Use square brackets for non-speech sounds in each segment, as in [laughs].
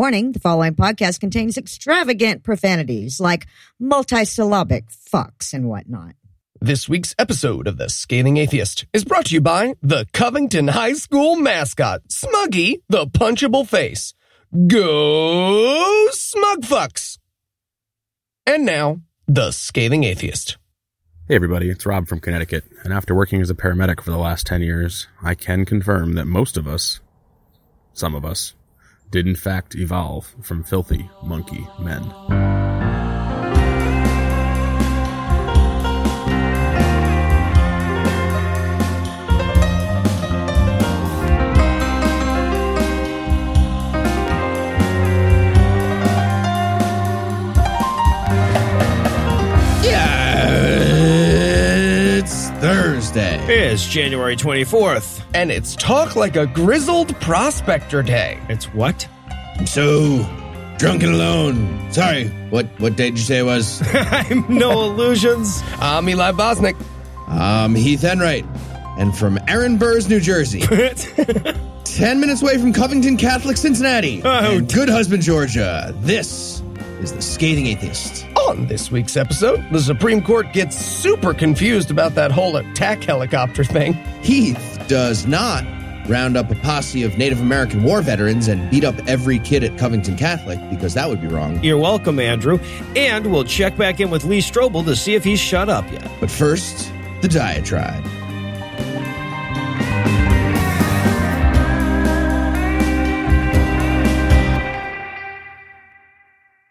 Warning the following podcast contains extravagant profanities like multisyllabic fucks and whatnot. This week's episode of The Scathing Atheist is brought to you by the Covington High School mascot, Smuggy the Punchable Face. Go Smugfucks! And now, The Scathing Atheist. Hey everybody, it's Rob from Connecticut, and after working as a paramedic for the last 10 years, I can confirm that most of us, some of us, did in fact evolve from filthy monkey men. It's January 24th. And it's Talk Like a Grizzled Prospector Day. It's what? I'm so drunk and alone. Sorry, what what day did you say it was? [laughs] I'm Noah Lugeons. I'm Eli Bosnick. I'm Heath Enright, and from Aaron Burrs, New Jersey. [laughs] Ten minutes away from Covington Catholic Cincinnati. Oh, and Good Husband, Georgia. This is the Scathing Atheist. On this week's episode, the Supreme Court gets super confused about that whole attack helicopter thing. Heath does not round up a posse of Native American war veterans and beat up every kid at Covington Catholic because that would be wrong. You're welcome, Andrew. And we'll check back in with Lee Strobel to see if he's shut up yet. But first, the diatribe.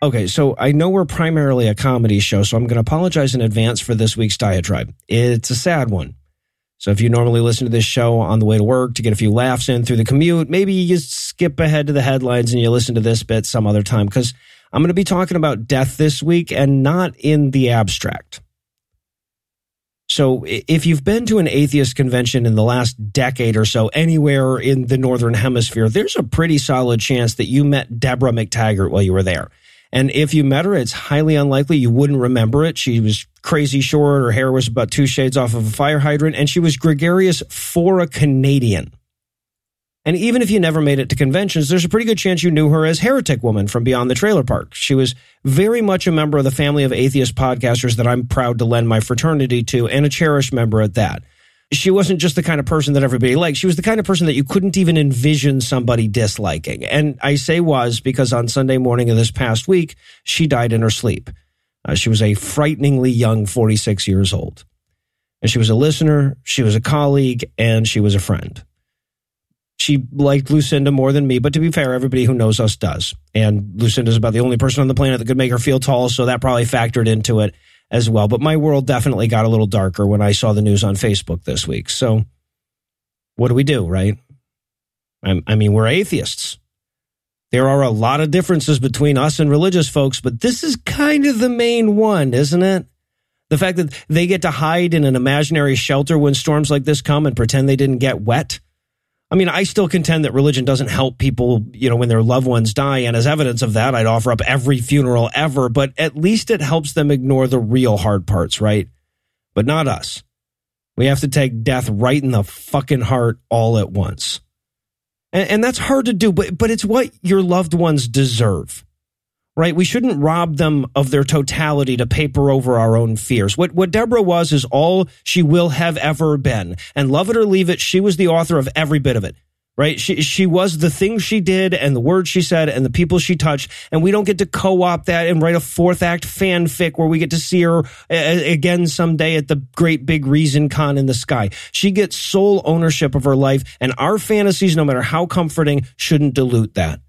Okay, so I know we're primarily a comedy show, so I'm going to apologize in advance for this week's diatribe. It's a sad one. So if you normally listen to this show on the way to work to get a few laughs in through the commute, maybe you just skip ahead to the headlines and you listen to this bit some other time because I'm going to be talking about death this week and not in the abstract. So if you've been to an atheist convention in the last decade or so anywhere in the northern hemisphere, there's a pretty solid chance that you met Deborah McTaggart while you were there. And if you met her, it's highly unlikely you wouldn't remember it. She was crazy short. Her hair was about two shades off of a fire hydrant, and she was gregarious for a Canadian. And even if you never made it to conventions, there's a pretty good chance you knew her as Heretic Woman from Beyond the Trailer Park. She was very much a member of the family of atheist podcasters that I'm proud to lend my fraternity to, and a cherished member at that she wasn't just the kind of person that everybody liked. She was the kind of person that you couldn't even envision somebody disliking. And I say was because on Sunday morning of this past week, she died in her sleep. Uh, she was a frighteningly young 46 years old. And she was a listener, she was a colleague, and she was a friend. She liked Lucinda more than me, but to be fair, everybody who knows us does. And Lucinda's about the only person on the planet that could make her feel tall, so that probably factored into it as well. But my world definitely got a little darker when I saw the news on Facebook this week. So what do we do, right? I, mean, we're atheists. There are a lot of differences between us and religious folks, but this is kind of the main one, isn't it? The fact that they get to hide in an imaginary shelter when storms like this come and pretend they didn't get wet. I mean, I still contend that religion doesn't help people, you know, when their loved ones die. And as evidence of that, I'd offer up every funeral ever, but at least it helps them ignore the real hard parts, right? But not us. We have to take death right in the fucking heart all at once. And, and that's hard to do, but, but it's what your loved ones deserve right? We shouldn't rob them of their totality to paper over our own fears. What, what Deborah was is all she will have ever been. And love it or leave it, she was the author of every bit of it. Right? She, she was the things she did and the words she said and the people she touched. And we don't get to co-opt that and write a fourth act fanfic where we get to see her again someday at the great big reason con in the sky. She gets sole ownership of her life and our fantasies, no matter how comforting, shouldn't dilute that.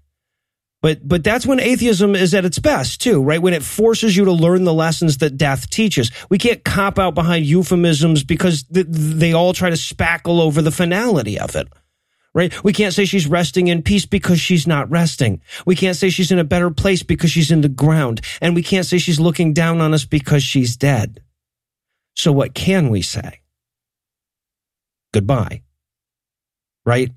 But but that's when atheism is at its best too, right? When it forces you to learn the lessons that death teaches. We can't cop out behind euphemisms because th- they all try to spackle over the finality of it. right? We can't say she's resting in peace because she's not resting. We can't say she's in a better place because she's in the ground. And we can't say she's looking down on us because she's dead. So what can we say? Goodbye. Right?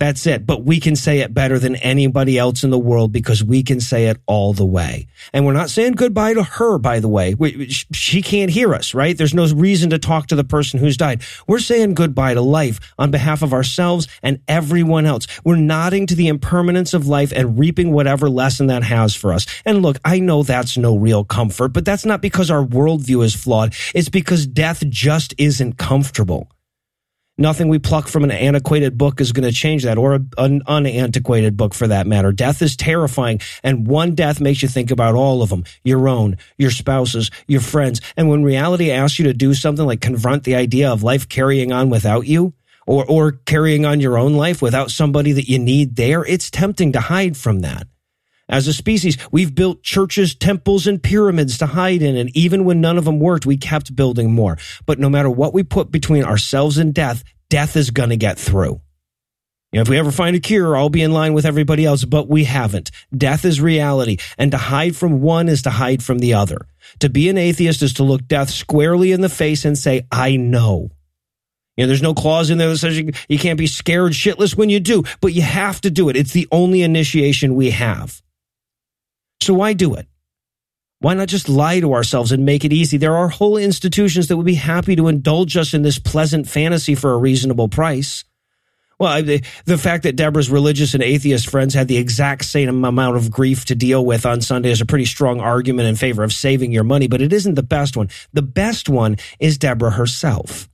That's it. But we can say it better than anybody else in the world because we can say it all the way. And we're not saying goodbye to her, by the way. We, she can't hear us, right? There's no reason to talk to the person who's died. We're saying goodbye to life on behalf of ourselves and everyone else. We're nodding to the impermanence of life and reaping whatever lesson that has for us. And look, I know that's no real comfort, but that's not because our worldview is flawed. It's because death just isn't comfortable. Nothing we pluck from an antiquated book is going to change that, or an unantiquated book for that matter. Death is terrifying, and one death makes you think about all of them your own, your spouse's, your friends. And when reality asks you to do something like confront the idea of life carrying on without you, or, or carrying on your own life without somebody that you need there, it's tempting to hide from that. As a species, we've built churches, temples, and pyramids to hide in, and even when none of them worked, we kept building more. But no matter what we put between ourselves and death, death is going to get through. You know, if we ever find a cure, I'll be in line with everybody else, but we haven't. Death is reality, and to hide from one is to hide from the other. To be an atheist is to look death squarely in the face and say, I know. You know, there's no clause in there that says you, you can't be scared shitless when you do, but you have to do it. It's the only initiation we have. So why do it? Why not just lie to ourselves and make it easy? There are whole institutions that would be happy to indulge us in this pleasant fantasy for a reasonable price. Well, the, the fact that Deborah's religious and atheist friends had the exact same amount of grief to deal with on Sunday is a pretty strong argument in favor of saving your money, but it isn't the best one. The best one is Deborah herself.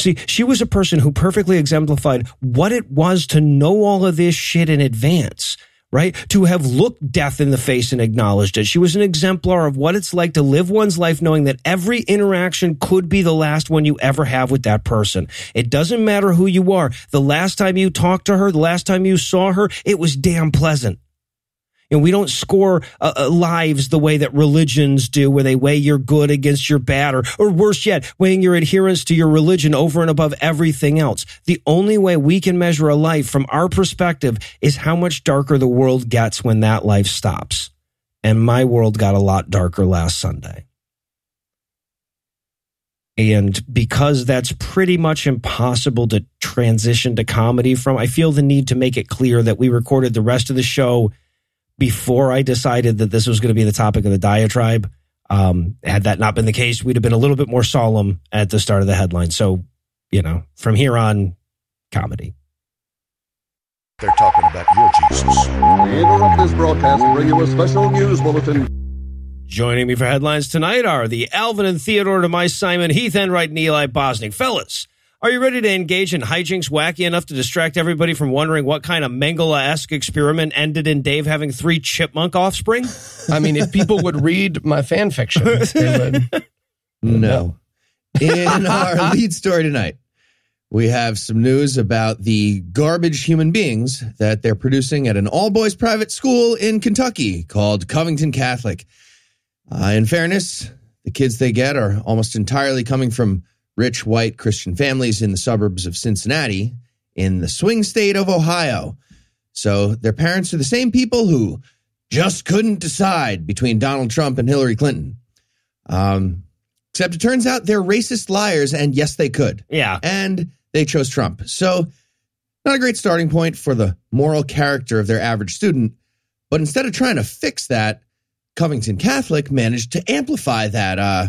See, she was a person who perfectly exemplified what it was to know all of this shit in advance right? To have looked death in the face and acknowledged it. She was an exemplar of what it's like to live one's life knowing that every interaction could be the last one you ever have with that person. It doesn't matter who you are. The last time you talked to her, the last time you saw her, it was damn pleasant. And we don't score uh, uh, lives the way that religions do, where they weigh your good against your bad, or, or worse yet, weighing your adherence to your religion over and above everything else. The only way we can measure a life from our perspective is how much darker the world gets when that life stops. And my world got a lot darker last Sunday. And because that's pretty much impossible to transition to comedy from, I feel the need to make it clear that we recorded the rest of the show before I decided that this was going to be the topic of the diatribe. Um, had that not been the case, we'd have been a little bit more solemn at the start of the headline. So, you know, from here on, comedy. They're talking about your Jesus. We interrupt this broadcast to bring you a special news bulletin. Joining me for headlines tonight are the Alvin and Theodore to my Simon Heath Enright and Eli Bosnick. Fellas, are you ready to engage in hijinks wacky enough to distract everybody from wondering what kind of Mengele esque experiment ended in Dave having three chipmunk offspring? I mean, if people would read my fan fiction, they would. No. In our lead story tonight, we have some news about the garbage human beings that they're producing at an all boys private school in Kentucky called Covington Catholic. Uh, in fairness, the kids they get are almost entirely coming from rich white Christian families in the suburbs of Cincinnati in the swing state of Ohio. So their parents are the same people who just couldn't decide between Donald Trump and Hillary Clinton. Um, except it turns out they're racist liars, and yes, they could. Yeah. And they chose Trump. So, not a great starting point for the moral character of their average student. But instead of trying to fix that, Covington Catholic managed to amplify that uh,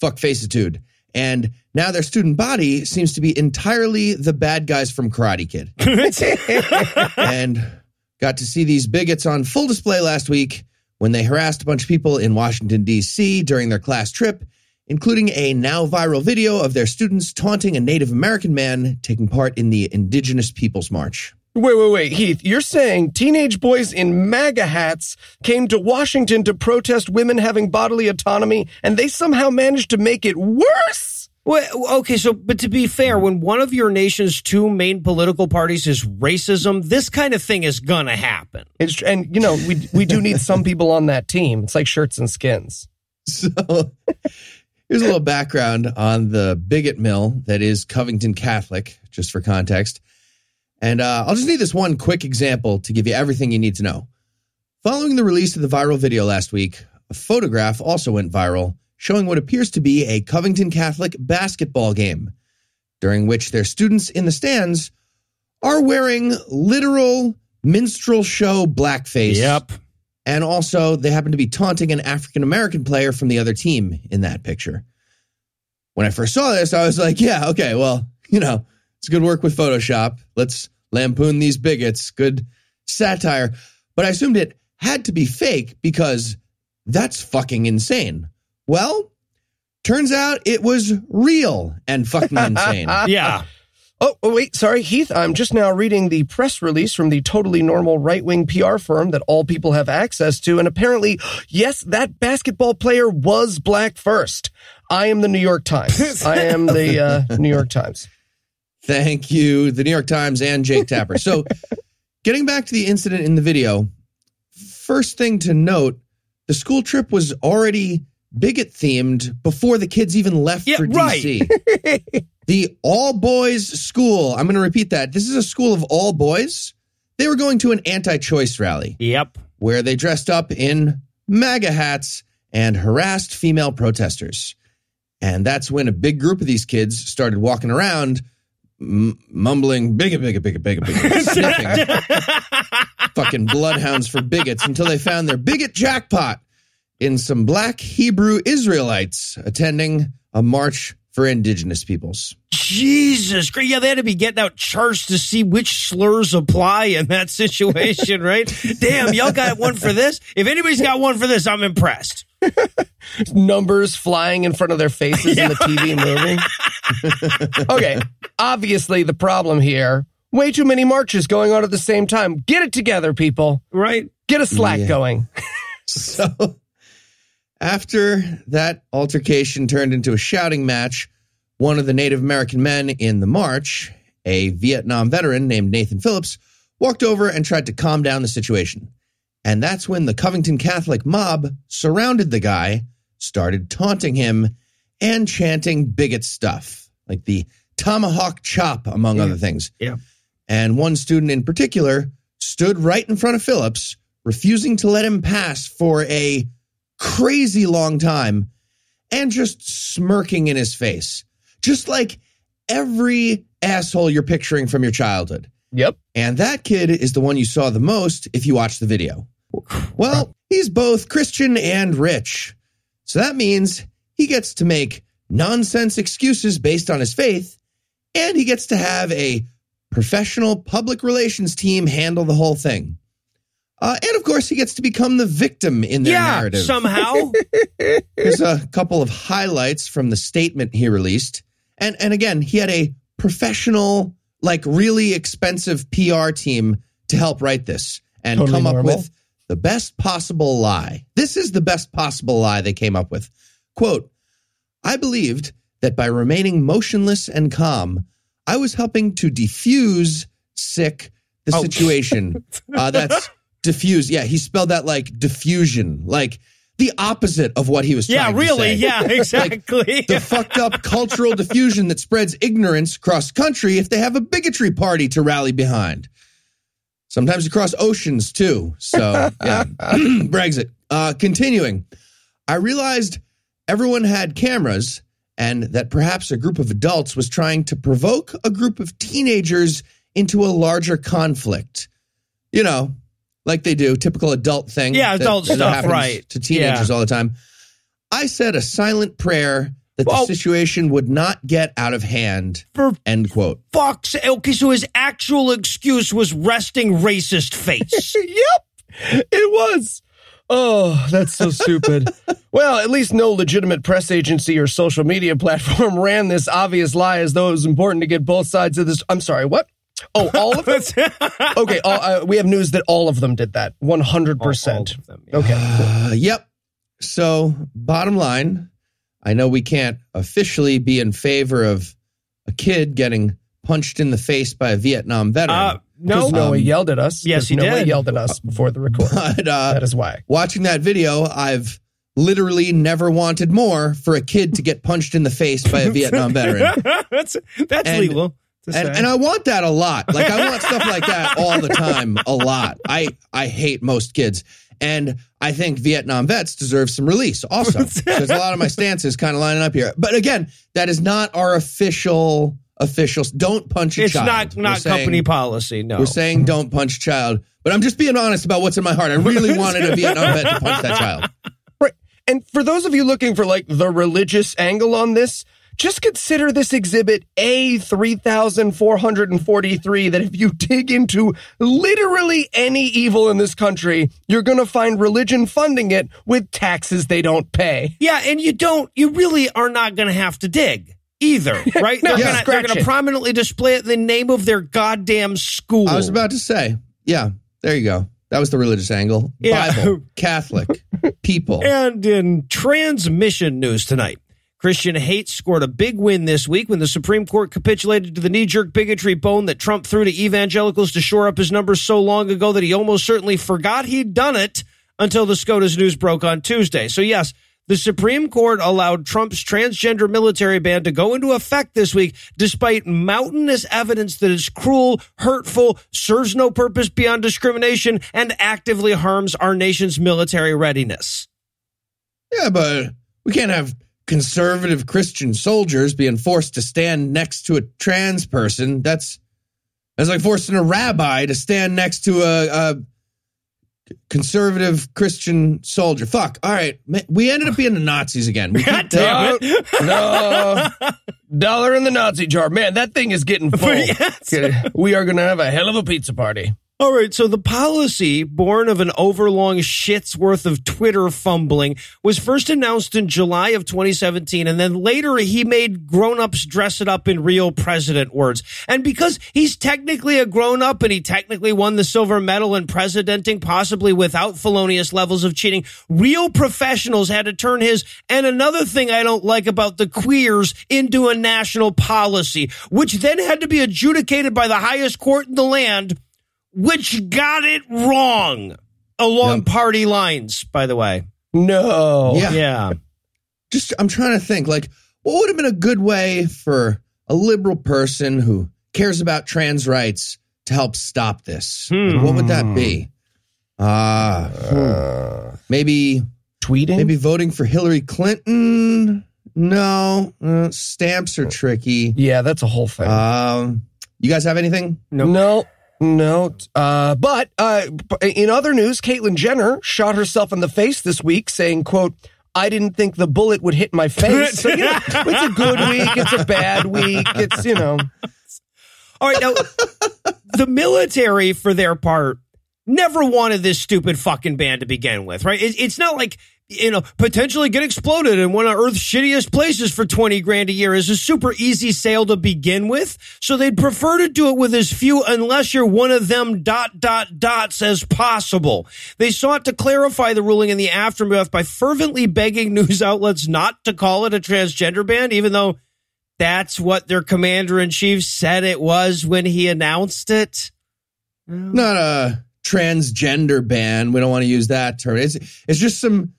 fuck faceitude and now their student body seems to be entirely the bad guys from Karate Kid. [laughs] and got to see these bigots on full display last week when they harassed a bunch of people in Washington, D.C. during their class trip, including a now viral video of their students taunting a Native American man taking part in the Indigenous Peoples March. Wait, wait, wait, Heath, you're saying teenage boys in MAGA hats came to Washington to protest women having bodily autonomy and they somehow managed to make it worse? Well, okay, so, but to be fair, when one of your nation's two main political parties is racism, this kind of thing is gonna happen. It's, and, you know, we, we do need some people on that team. It's like shirts and skins. So here's a little background on the bigot mill that is Covington Catholic, just for context. And uh, I'll just need this one quick example to give you everything you need to know. Following the release of the viral video last week, a photograph also went viral showing what appears to be a Covington Catholic basketball game, during which their students in the stands are wearing literal minstrel show blackface. Yep. And also, they happen to be taunting an African American player from the other team in that picture. When I first saw this, I was like, yeah, okay, well, you know, it's good work with Photoshop. Let's lampoon these bigots. Good satire. But I assumed it had to be fake because that's fucking insane. Well, turns out it was real and fucking [laughs] insane. Yeah. Oh, oh, wait, sorry, Heath. I'm just now reading the press release from the totally normal right wing PR firm that all people have access to. And apparently, yes, that basketball player was black first. I am the New York Times. [laughs] I am the uh, New York Times. Thank you, the New York Times and Jake Tapper. So, [laughs] getting back to the incident in the video, first thing to note the school trip was already bigot themed before the kids even left Yeah, for right. DC. [laughs] the all boys school, I'm going to repeat that. This is a school of all boys. They were going to an anti choice rally Yep. where they dressed up in MAGA hats and harassed female protesters. And that's when a big group of these kids started walking around m- mumbling bigot, bigot, bigot, bigot, bigot, [laughs] sniffing. Fucking bloodhounds for bigots until they found their bigot jackpot in some black Hebrew Israelites attending a march for indigenous peoples. Jesus Christ. Yeah, they had to be getting out charts to see which slurs apply in that situation, [laughs] right? Damn, y'all got one for this? If anybody's got one for this, I'm impressed. [laughs] Numbers flying in front of their faces in the TV [laughs] movie. okay, obviously, the problem here way too many marches going on at the same time. Get it together, people. Right? Get a slack Yeah. going. So after that altercation turned into a shouting match, one of the Native American men in the march, a Vietnam veteran named Nathan Phillips, walked over and tried to calm down the situation. And that's when the Covington Catholic mob surrounded the guy, started taunting him, and chanting bigot stuff, like the tomahawk chop, among other things. Yeah. And one student in particular stood right in front of Phillips, refusing to let him pass for a crazy long time and just smirking in his face. Just like every asshole you're picturing from your childhood. Yep. And that kid is the one you saw the most if you watched the video. Well, he's both Christian and rich. So that means he gets to make nonsense excuses based on his faith, and he gets to have a professional public relations team handle the whole thing. Uh, and of course, he gets to become the victim in their yeah, narrative. somehow. [laughs] Here's a couple of highlights from the statement he released. And and again, he had a professional, like really expensive PR team to help write this and Totally come up normal. with the best possible lie. This is the best possible lie they came up with. Quote, I believed that by remaining motionless and calm, I was helping to defuse sick the Oh. situation. [laughs] Uh, that's diffuse. Yeah, he spelled that like diffusion, like the opposite of what he was yeah, trying to really. say. Yeah, [laughs] exactly. The fucked up cultural diffusion that spreads ignorance cross country if they have a bigotry party to rally behind. Sometimes across oceans too. So yeah, [laughs] [clears throat] Brexit. Uh, continuing, I realized everyone had cameras and that perhaps a group of adults was trying to provoke a group of teenagers into a larger conflict. You know, like they do, typical adult thing. Yeah, adult stuff, happens right. To teenagers Yeah. all the time. I said a silent prayer that Well- the situation would not get out of hand. For End quote. fuck's. Okay, so his actual excuse was resting racist face. [laughs] yep, it was. Oh, that's so stupid. [laughs] well, at least no legitimate press agency or social media platform [laughs] ran this obvious lie as though it was important to get both sides of this. I'm sorry, what? Oh, all of them? [laughs] okay, all, uh, we have news that all of them did that. 100%. All of. Okay. Uh, yep. So, bottom line, I know we can't officially be in favor of a kid getting punched in the face by a Vietnam veteran. Uh, no. Because Noah Um, yelled at us. yes, 'cause he Noah did. yelled at us before the record. but uh, that is why. watching that video, I've literally never wanted more for a kid to get punched in the face by a [laughs] Vietnam veteran. [laughs] that's that's And- legal. And, and I want that a lot. Like I want stuff like that all the time, a lot. I I hate most kids, and I think Vietnam vets deserve some release also because a lot of my stances kind of lining up here. But again, that is not our official officials. Don't punch a it's child. not not saying- company policy. No, We're saying don't punch child, but I'm just being honest about what's in my heart. I really wanted a Vietnam vet to punch that child. Right. And for those of you looking for like the religious angle on this, just consider this exhibit A3443 that if you dig into literally any evil in this country, you're going to find religion funding it with taxes they don't pay. Yeah, and you don't. You really are not going to have to dig either, [laughs] right? No, they're gonna, scratch they're going to it. prominently display it in the name of their goddamn school. I was about to say, yeah, there you go. That was the religious angle. Yeah. Bible, [laughs] Catholic, people. And in transmission news tonight, Christian hate scored a big win this week when the Supreme Court capitulated to the knee jerk bigotry bone that Trump threw to evangelicals to shore up his numbers so long ago that he almost certainly forgot he'd done it until the SCOTUS news broke on Tuesday. So, yes, the Supreme Court allowed Trump's transgender military ban to go into effect this week, despite mountainous evidence that it's cruel, hurtful, serves no purpose beyond discrimination, and actively harms our nation's military readiness. Yeah, but we can't have conservative Christian soldiers being forced to stand next to a trans person. That's that's like forcing a rabbi to stand next to a, a conservative Christian soldier. Fuck. All right, we ended up being the Nazis again. We [laughs] God damn it. No. [laughs] Dollar in the Nazi jar. Man, that thing is getting [laughs] full. Yes. We are going to have a hell of a pizza party. All right, so the policy, born of an overlong shit's worth of Twitter fumbling, was first announced in July of 2017, and then later he made grown-ups dress it up in real president words. And because he's technically a grown-up and he technically won the silver medal in presidenting, possibly without felonious levels of cheating, real professionals had to turn his, and another thing I don't like about the queers, into a national policy, which then had to be adjudicated by the highest court in the land, which got it wrong along Yep. party lines, by the way. No. Yeah. Yeah. just I'm trying to think like what would have been a good way for a liberal person who cares about trans rights to help stop this? Like, what would that be? Ah, hmm. maybe Tweeting? maybe voting for Hillary Clinton. No, uh, stamps are tricky. Yeah, that's a whole thing. Um, you guys have anything? No. No, uh, but uh, in other news, Caitlyn Jenner shot herself in the face this week, saying, "quote I didn't think the bullet would hit my face." [laughs] So, you know, it's a good week. It's a bad week. It's you know, All right, now the military, for their part, never wanted this stupid fucking ban to begin with, right? It, it's not like you know potentially get exploded in one of Earth's shittiest places for twenty grand a year is a super easy sale to begin with. So they'd prefer to do it with as few, unless you're one of them dot dot dots as possible. They sought to clarify the ruling in the aftermath by fervently begging [laughs] news outlets not to call it a transgender ban, even though. That's what their commander in chief said it was when he announced it. Not a transgender ban. We don't want to use that term. It's it's just some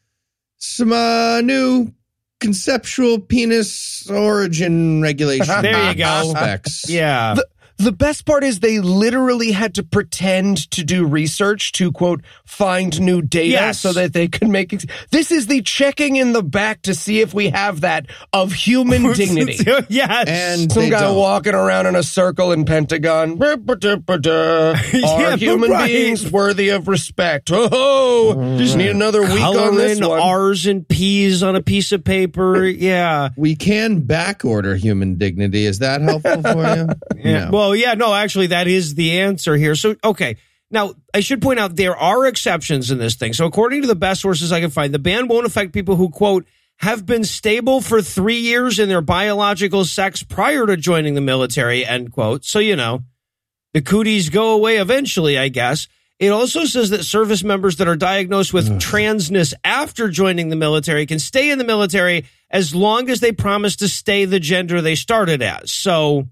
some uh, new conceptual penis origin [laughs] regulation. There you go. aspects. Yeah. the, the best part is they literally had to pretend to do research to quote find new data Yes. so that they could make. Ex- this is the checking in the back to see if we have that of human [laughs] dignity. [laughs] yes. And Some guy don't. walking around in a circle in Pentagon. [laughs] Are Yeah, human right. beings worthy of respect? Oh, just need another week on this coloring one. R's and P's on a piece of paper. Yeah. We can back order human dignity. Is that helpful for you? Yeah. No. Well, Oh, yeah, no, actually, that is the answer here. So, okay. Now, I should point out there are exceptions in this thing. So, according to the best sources I can find, the ban won't affect people who, quote, have been stable for three years in their biological sex prior to joining the military, end quote. So, you know, the cooties go away eventually, I guess. It also says that service members that are diagnosed with transness after joining the military can stay in the military as long as they promise to stay the gender they started as. So,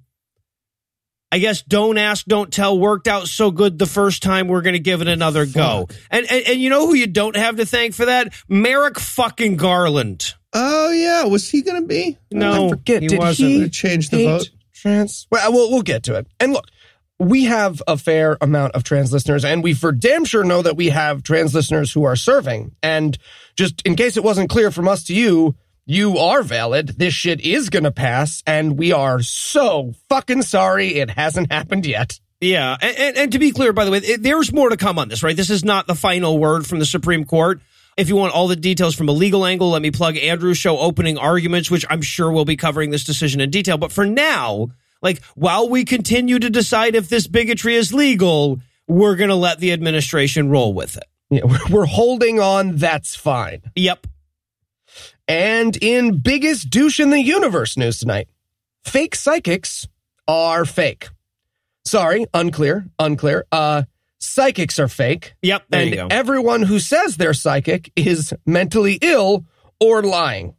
I guess don't ask, don't tell worked out so good the first time. We're going to give it another go. And, and and you know who you don't have to thank for that? Merrick fucking Garland. Oh yeah, was he going to be? No, I forget. he Did wasn't. he They changed the vote. Trans. Well, we'll we'll get to it. And look, we have a fair amount of trans listeners, and we for damn sure know that we have trans listeners who are serving. And just in case it wasn't clear from us to you, you are valid. This shit is gonna pass, and we are so fucking sorry it hasn't happened yet. Yeah, and, and, and to be clear, by the way, it, there's more to come on this, right? This is not the final word from the Supreme Court. If you want all the details from a legal angle, let me plug Andrew's show, Opening Arguments, which I'm sure we'll be covering this decision in detail. But for now, like, while we continue to decide if this bigotry is legal, we're going to let the administration roll with it. Yeah, [laughs] we're holding on. That's fine. Yep. And in biggest douche in the universe news tonight, fake psychics are fake. Sorry, unclear, unclear. Uh, psychics are fake. Yep. There and you go. everyone who says they're psychic is mentally ill or lying.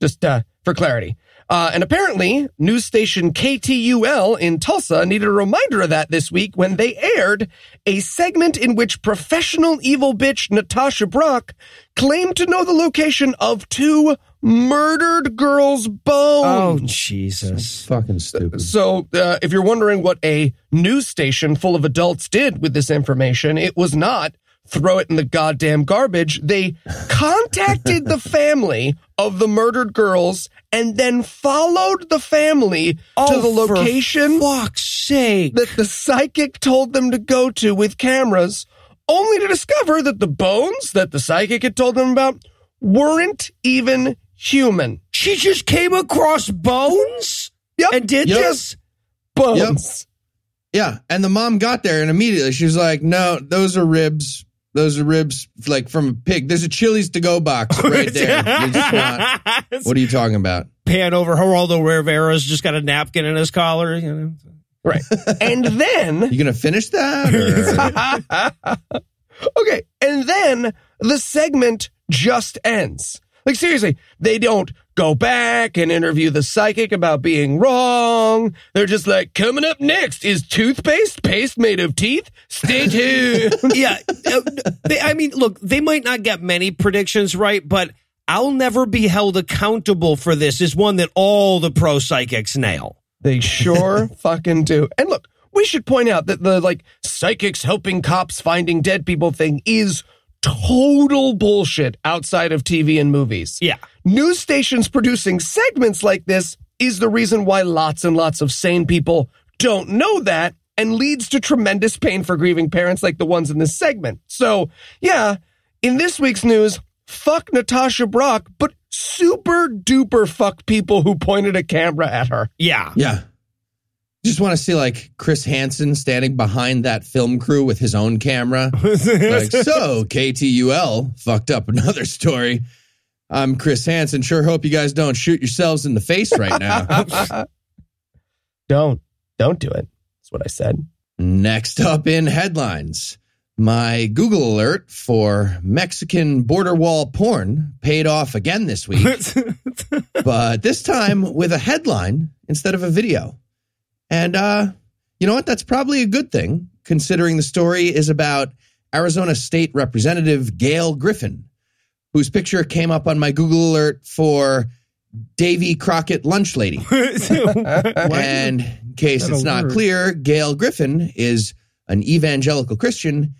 Just uh, for clarity. Uh, and apparently, news station KTUL in Tulsa needed a reminder of that this week when they aired a segment in which professional evil bitch Natasha Brock claimed to know the location of two murdered girls' bones. oh, bones. Jesus. Fucking stupid. So, uh, if you're wondering what a news station full of adults did with this information, it was not throw it in the goddamn garbage. They contacted the family of the murdered girls and then followed the family to oh, the Oh, for location Fuck's sake. that the psychic told them to go to with cameras, only to discover that the bones that the psychic had told them about weren't even human. she just came across bones Yep. and did Yep. this? Bones. Yeah, and the mom got there and immediately she was like, "No, those are ribs. Those are ribs like from a pig. There's a Chili's to go box [laughs] oh, right there. Not- [laughs] what are you talking about? Pan over Geraldo Rivera's just got a napkin in his collar. You know? Right. [laughs] and then You gonna finish that? Okay, and then the segment just ends. Like seriously, they don't go back and interview the psychic about being wrong. They're just like, coming up next is toothpaste, paste made of teeth. Stay tuned. [laughs] yeah. uh, They, I mean, look, they might not get many predictions right, but I'll never be held accountable for this is one that all the pro psychics nail. They sure [laughs] fucking do. And look, we should point out that the like psychics helping cops finding dead people thing is total bullshit outside of TV and movies. Yeah. News stations producing segments like this is the reason why lots and lots of sane people don't know that and leads to tremendous pain for grieving parents like the ones in this segment. So, yeah, in this week's news, fuck Natasha Brock, but super duper fuck people who pointed a camera at her. Yeah. yeah. Just want to see like Chris Hansen standing behind that film crew with his own camera. [laughs] like, so KTUL fucked up another story. I'm Chris Hansen. Sure hope you guys don't shoot yourselves in the face right now. [laughs] Don't. Don't do it. That's what I said. Next up in headlines, my Google alert for Mexican border wall porn paid off again this week, [laughs] but this time with a headline instead of a video. And uh, you know what? That's probably a good thing, considering the story is about Arizona State Representative Gail Griffin, whose picture came up on my Google alert for Davy Crockett Lunch Lady. [laughs] And in case it's not word? clear, Gail Griffin is an evangelical Christian,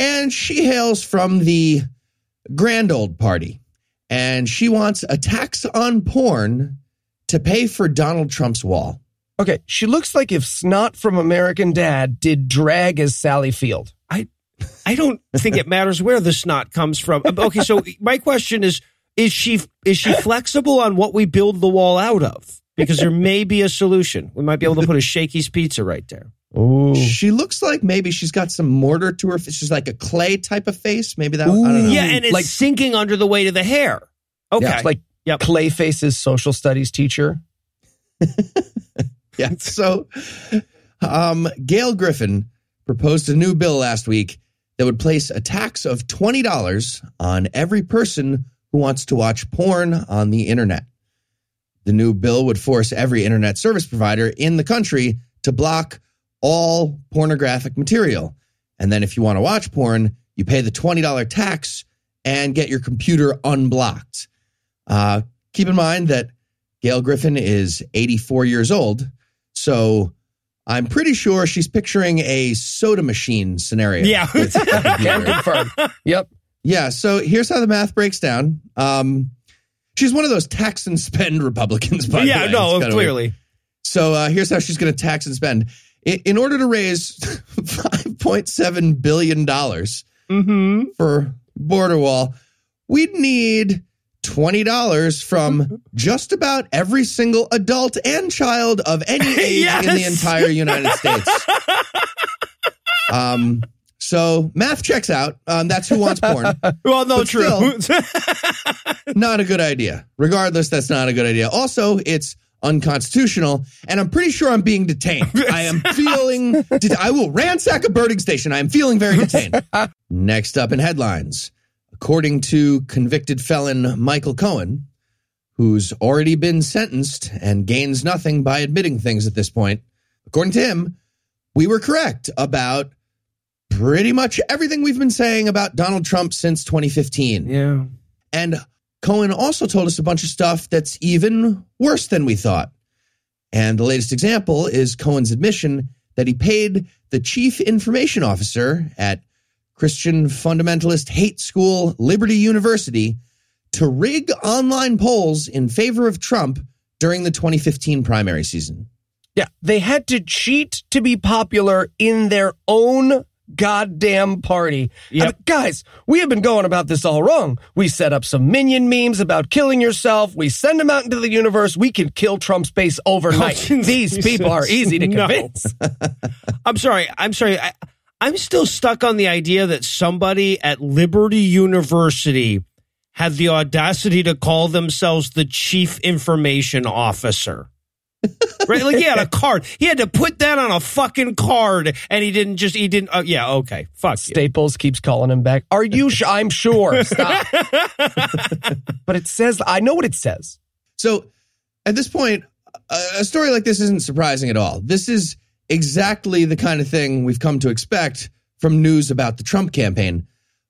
and she hails from the Grand Old Party. And she wants a tax on porn to pay for Donald Trump's wall. Okay, she looks like if Snot from American Dad did drag as Sally Field. I I don't think it matters where the snot comes from. Uh, Okay, so my question is: Is she is she flexible on what we build the wall out of? Because there may be a solution. We might be able to put a Shakey's Pizza right there. Ooh. She looks like maybe she's got some mortar to her face. She's like a clay type of face. Maybe that. I don't know. Yeah, and it's Like- sinking under the weight of the hair. Okay, Yeah, Like Yep. Clayface's social studies teacher. [laughs] [laughs] Yeah. So, um, Gail Griffin proposed a new bill last week that would place a tax of $20 on every person who wants to watch porn on the internet. The new bill would force every internet service provider in the country to block all pornographic material. And then if you want to watch porn, you pay the $20 tax and get your computer unblocked. Uh, keep in mind that Gail Griffin is 84 years old. So I'm pretty sure she's picturing a soda machine scenario. Yeah. [laughs] with a Can confirm. Yep. Yeah, so here's how the math breaks down. Um, she's one of those tax and spend Republicans, by the yeah, way. It's no, kinda weird. clearly. So uh, here's how she's going to tax and spend. In, in order to raise [laughs] $5.7 billion Mm-hmm. for border wall, we'd need $20 from [laughs] just about every single adult and child of any [laughs] age in the entire United [laughs] States. um, so math checks out. Um, that's who wants porn. Well, no, But true. not a good idea. Regardless, that's not a good idea. Also, it's unconstitutional, and I'm pretty sure I'm being detained. I am feeling. det- I will ransack a birding station. I am feeling very detained. Next up in headlines, according to convicted felon Michael Cohen, who's already been sentenced and gains nothing by admitting things at this point. According to him, we were correct about pretty much everything we've been saying about Donald Trump since 2015. yeah. And Cohen also told us a bunch of stuff that's even worse than we thought. And the latest example is Cohen's admission that he paid the chief information officer at Christian fundamentalist hate school Liberty University to rig online polls in favor of Trump during the 2015 primary season. Yeah. They had to cheat to be popular in their own goddamn party. Yep. I mean, guys, we have been going about this all wrong. We set up some minion memes about killing yourself. We send them out into the universe. We can kill Trump's base overnight. [laughs] Oh, These people are easy to [laughs] No. convince. [laughs] I'm sorry. I'm sorry. I, I'm still stuck on the idea that somebody at Liberty University had the audacity to call themselves the chief information officer. [laughs] right? Like he had a card. He had to put that on a fucking card, and he didn't just. He didn't. Uh, yeah. Okay. Fuck you. Staples keeps calling him back. Are you sure? I'm sure. Stop. [laughs] but it says, I know what it says. So at this point, a a story like this isn't surprising at all. This is exactly the kind of thing we've come to expect from news about the Trump campaign.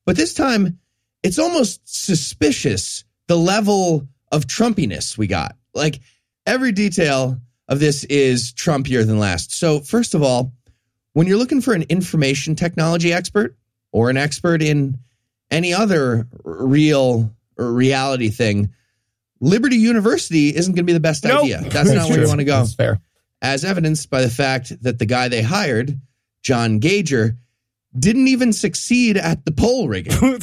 But this time, it's almost suspicious the level of Trumpiness we got. Like every detail of this is Trumpier than last. So, first of all, when you're looking for an information technology expert or an expert in any other real reality thing, Liberty University isn't going to be the best Nope. idea. That's not where you want to go. That's fair. As evidenced by the fact that the guy they hired, John Gauger, didn't even succeed at the poll rigging. [laughs]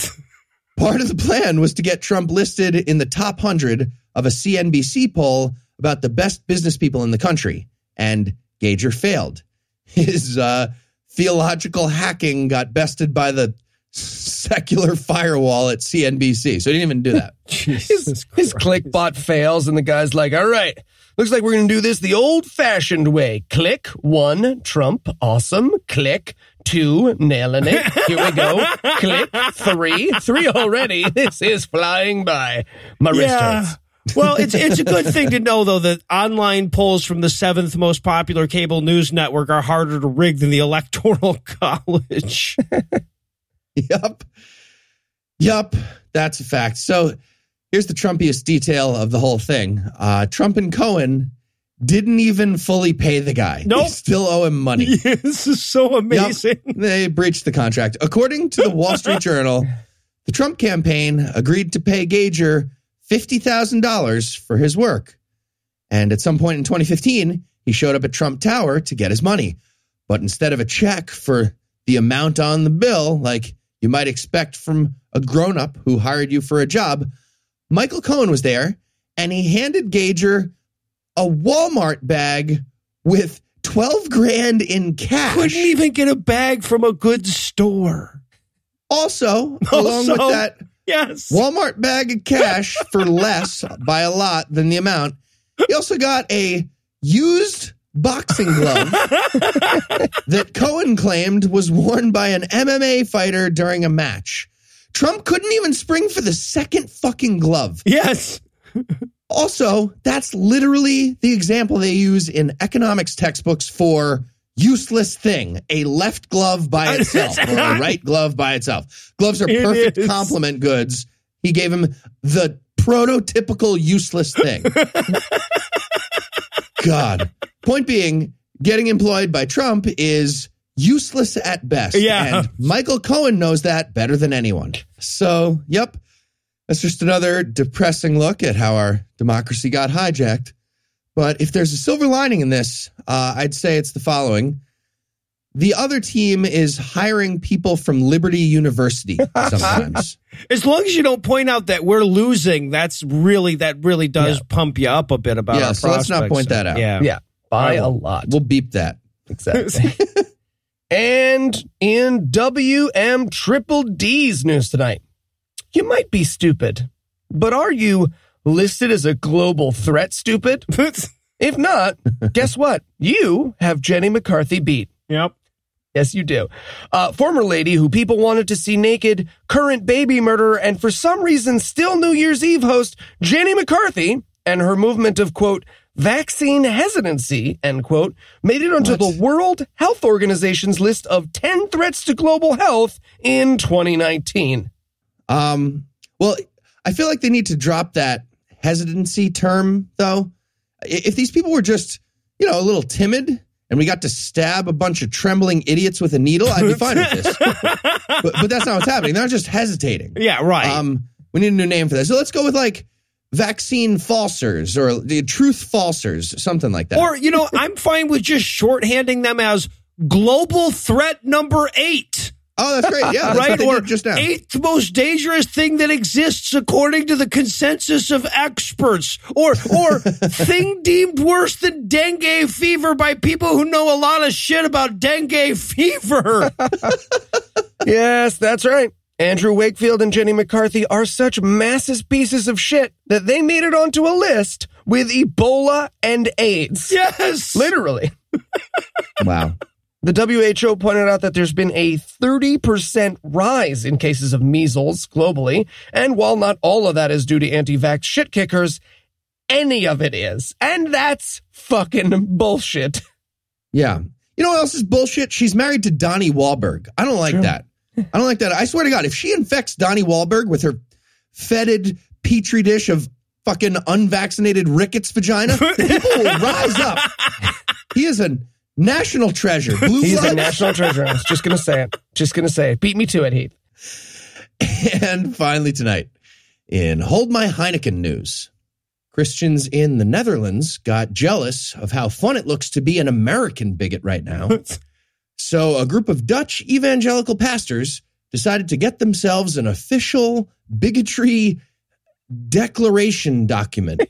Part of the plan was to get Trump listed in the top 100 of a CNBC poll about the best business people in the country, and Gager failed. His uh, theological hacking got bested by the secular firewall at CNBC, so he didn't even do that. [laughs] His, his click bot fails, and the guy's like, all right, looks like we're going to do this the old fashioned way. Click one, Trump, awesome. Click two, nailing it. Here we go. Click three, three already. [laughs] This is flying by. My wrist Yeah. hurts. well, it's it's a good thing to know though that online polls from the seventh most popular cable news network are harder to rig than the electoral [laughs] college. [laughs] yep. Yep. That's a fact. So here's the Trumpiest detail of the whole thing. Uh, Trump and Cohen didn't even fully pay the guy. Nope. They still owe him money. [laughs] this is so amazing. They breached the contract. According to the Wall Street Journal, the Trump campaign agreed to pay Gauger $50,000 for his work. And at some point in 2015, he showed up at Trump Tower to get his money. But instead of a check for the amount on the bill, like you might expect from a grown up who hired you for a job, Michael Cohen was there and he handed Gauger a Walmart bag with 12 grand in cash. Couldn't even get a bag from a good store. Also, [laughs] along with that Yes. Walmart bag of cash [laughs] for less by a lot than the amount, he also got a used boxing glove [laughs] that Cohen claimed was worn by an MMA fighter during a match. Trump couldn't even spring for the second fucking glove. Yes. [laughs] Also, that's literally the example they use in economics textbooks for useless thing a left glove by [laughs] itself or a right glove by itself. Gloves are perfect complement goods. He gave him the prototypical useless thing. [laughs] God. Point being, getting employed by Trump is useless at best. Yeah. And Michael Cohen knows that better than anyone. So, yep. That's just another depressing look at how our democracy got hijacked. But if there's a silver lining in this, uh, I'd say it's the following. The other team is hiring people from Liberty University [laughs] sometimes. As long as you don't point out that we're losing, that's really that really does Yeah. pump you up a bit about Yeah, our so let's not point that out. Yeah. Yeah, by I a will. lot. we'll beep that. Exactly. [laughs] and in WM Triple D's news tonight, you might be stupid, but are you listed as a global threat stupid? [laughs] If not, guess what? You have Jenny McCarthy beat. yep. Yes, you do. Uh, former lady who people wanted to see naked, current baby murderer, and for some reason still New Year's Eve host Jenny McCarthy and her movement of, quote, vaccine hesitancy, end quote, made it onto What? the World Health Organization's list of 10 threats to global health in 2019. Um, well, I feel like they need to drop that hesitancy term, though. If these people were just, you know, a little timid and we got to stab a bunch of trembling idiots with a needle, I'd be fine with this. [laughs] but, but that's not what's happening. They're just hesitating. Yeah, right. Um, we need a new name for this. So let's go with like vaccine falsers or the truth falsers, something like that. or, you know, I'm fine with just shorthanding them as global threat number eight. oh, that's great. Yeah, that's right? they Or just now. eighth most dangerous thing that exists according to the consensus of experts, or or [laughs] thing deemed worse than dengue fever by people who know a lot of shit about dengue fever. [laughs] yes, that's right. Andrew Wakefield and Jenny McCarthy are such massive pieces of shit that they made it onto a list with Ebola and AIDS. yes, Literally. [laughs] Wow. The WHO pointed out that there's been a 30% rise in cases of measles globally. And while not all of that is due to anti-vax shit kickers, any of it is. And that's fucking bullshit. Yeah. You know what else is bullshit? She's married to Donnie Wahlberg. I don't like that. I don't like that. I swear to God, if she infects Donnie Wahlberg with her fetid petri dish of fucking unvaccinated rickets vagina, [laughs] people will rise up. He is a national treasure. Blue He's a national treasure. I was just going to say it. Just going to say it. Beat me to it, Heath. And finally tonight, in Hold My Heineken news, Christians in the Netherlands got jealous of how fun it looks to be an American bigot right now. [laughs] so a group of Dutch evangelical pastors decided to get themselves an official bigotry declaration document.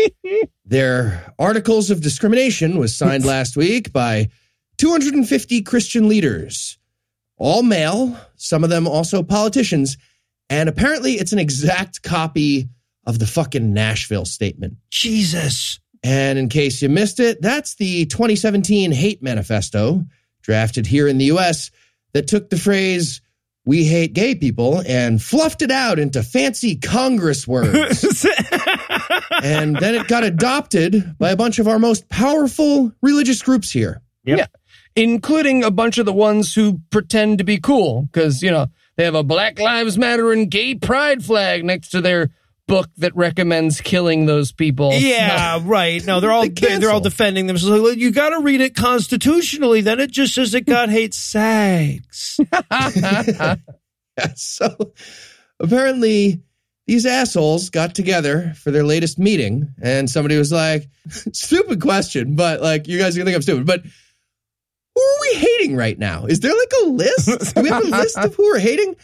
[laughs] Their articles of discrimination was signed [laughs] last week by 250 Christian leaders, all male, some of them also politicians, and apparently it's an exact copy of the fucking Nashville statement. Jesus. And in case you missed it, that's the 2017 hate manifesto drafted here in the US that took the phrase we hate gay people and fluffed it out into fancy Congress words. [laughs] and then it got adopted by a bunch of our most powerful religious groups here. Yep. Yeah. Including a bunch of the ones who pretend to be cool because, you know, they have a Black Lives Matter and gay pride flag next to their book that recommends killing those people. Yeah, [laughs] right. No, they're all They they they're all defending themselves. Like, well, you got to read it constitutionally. Then it just says that God hates sex. [laughs] [laughs] so apparently these assholes got together for their latest meeting and somebody was like stupid question but like you guys are gonna think i'm stupid but who are we hating right now is there like a list do we have a list of who we're hating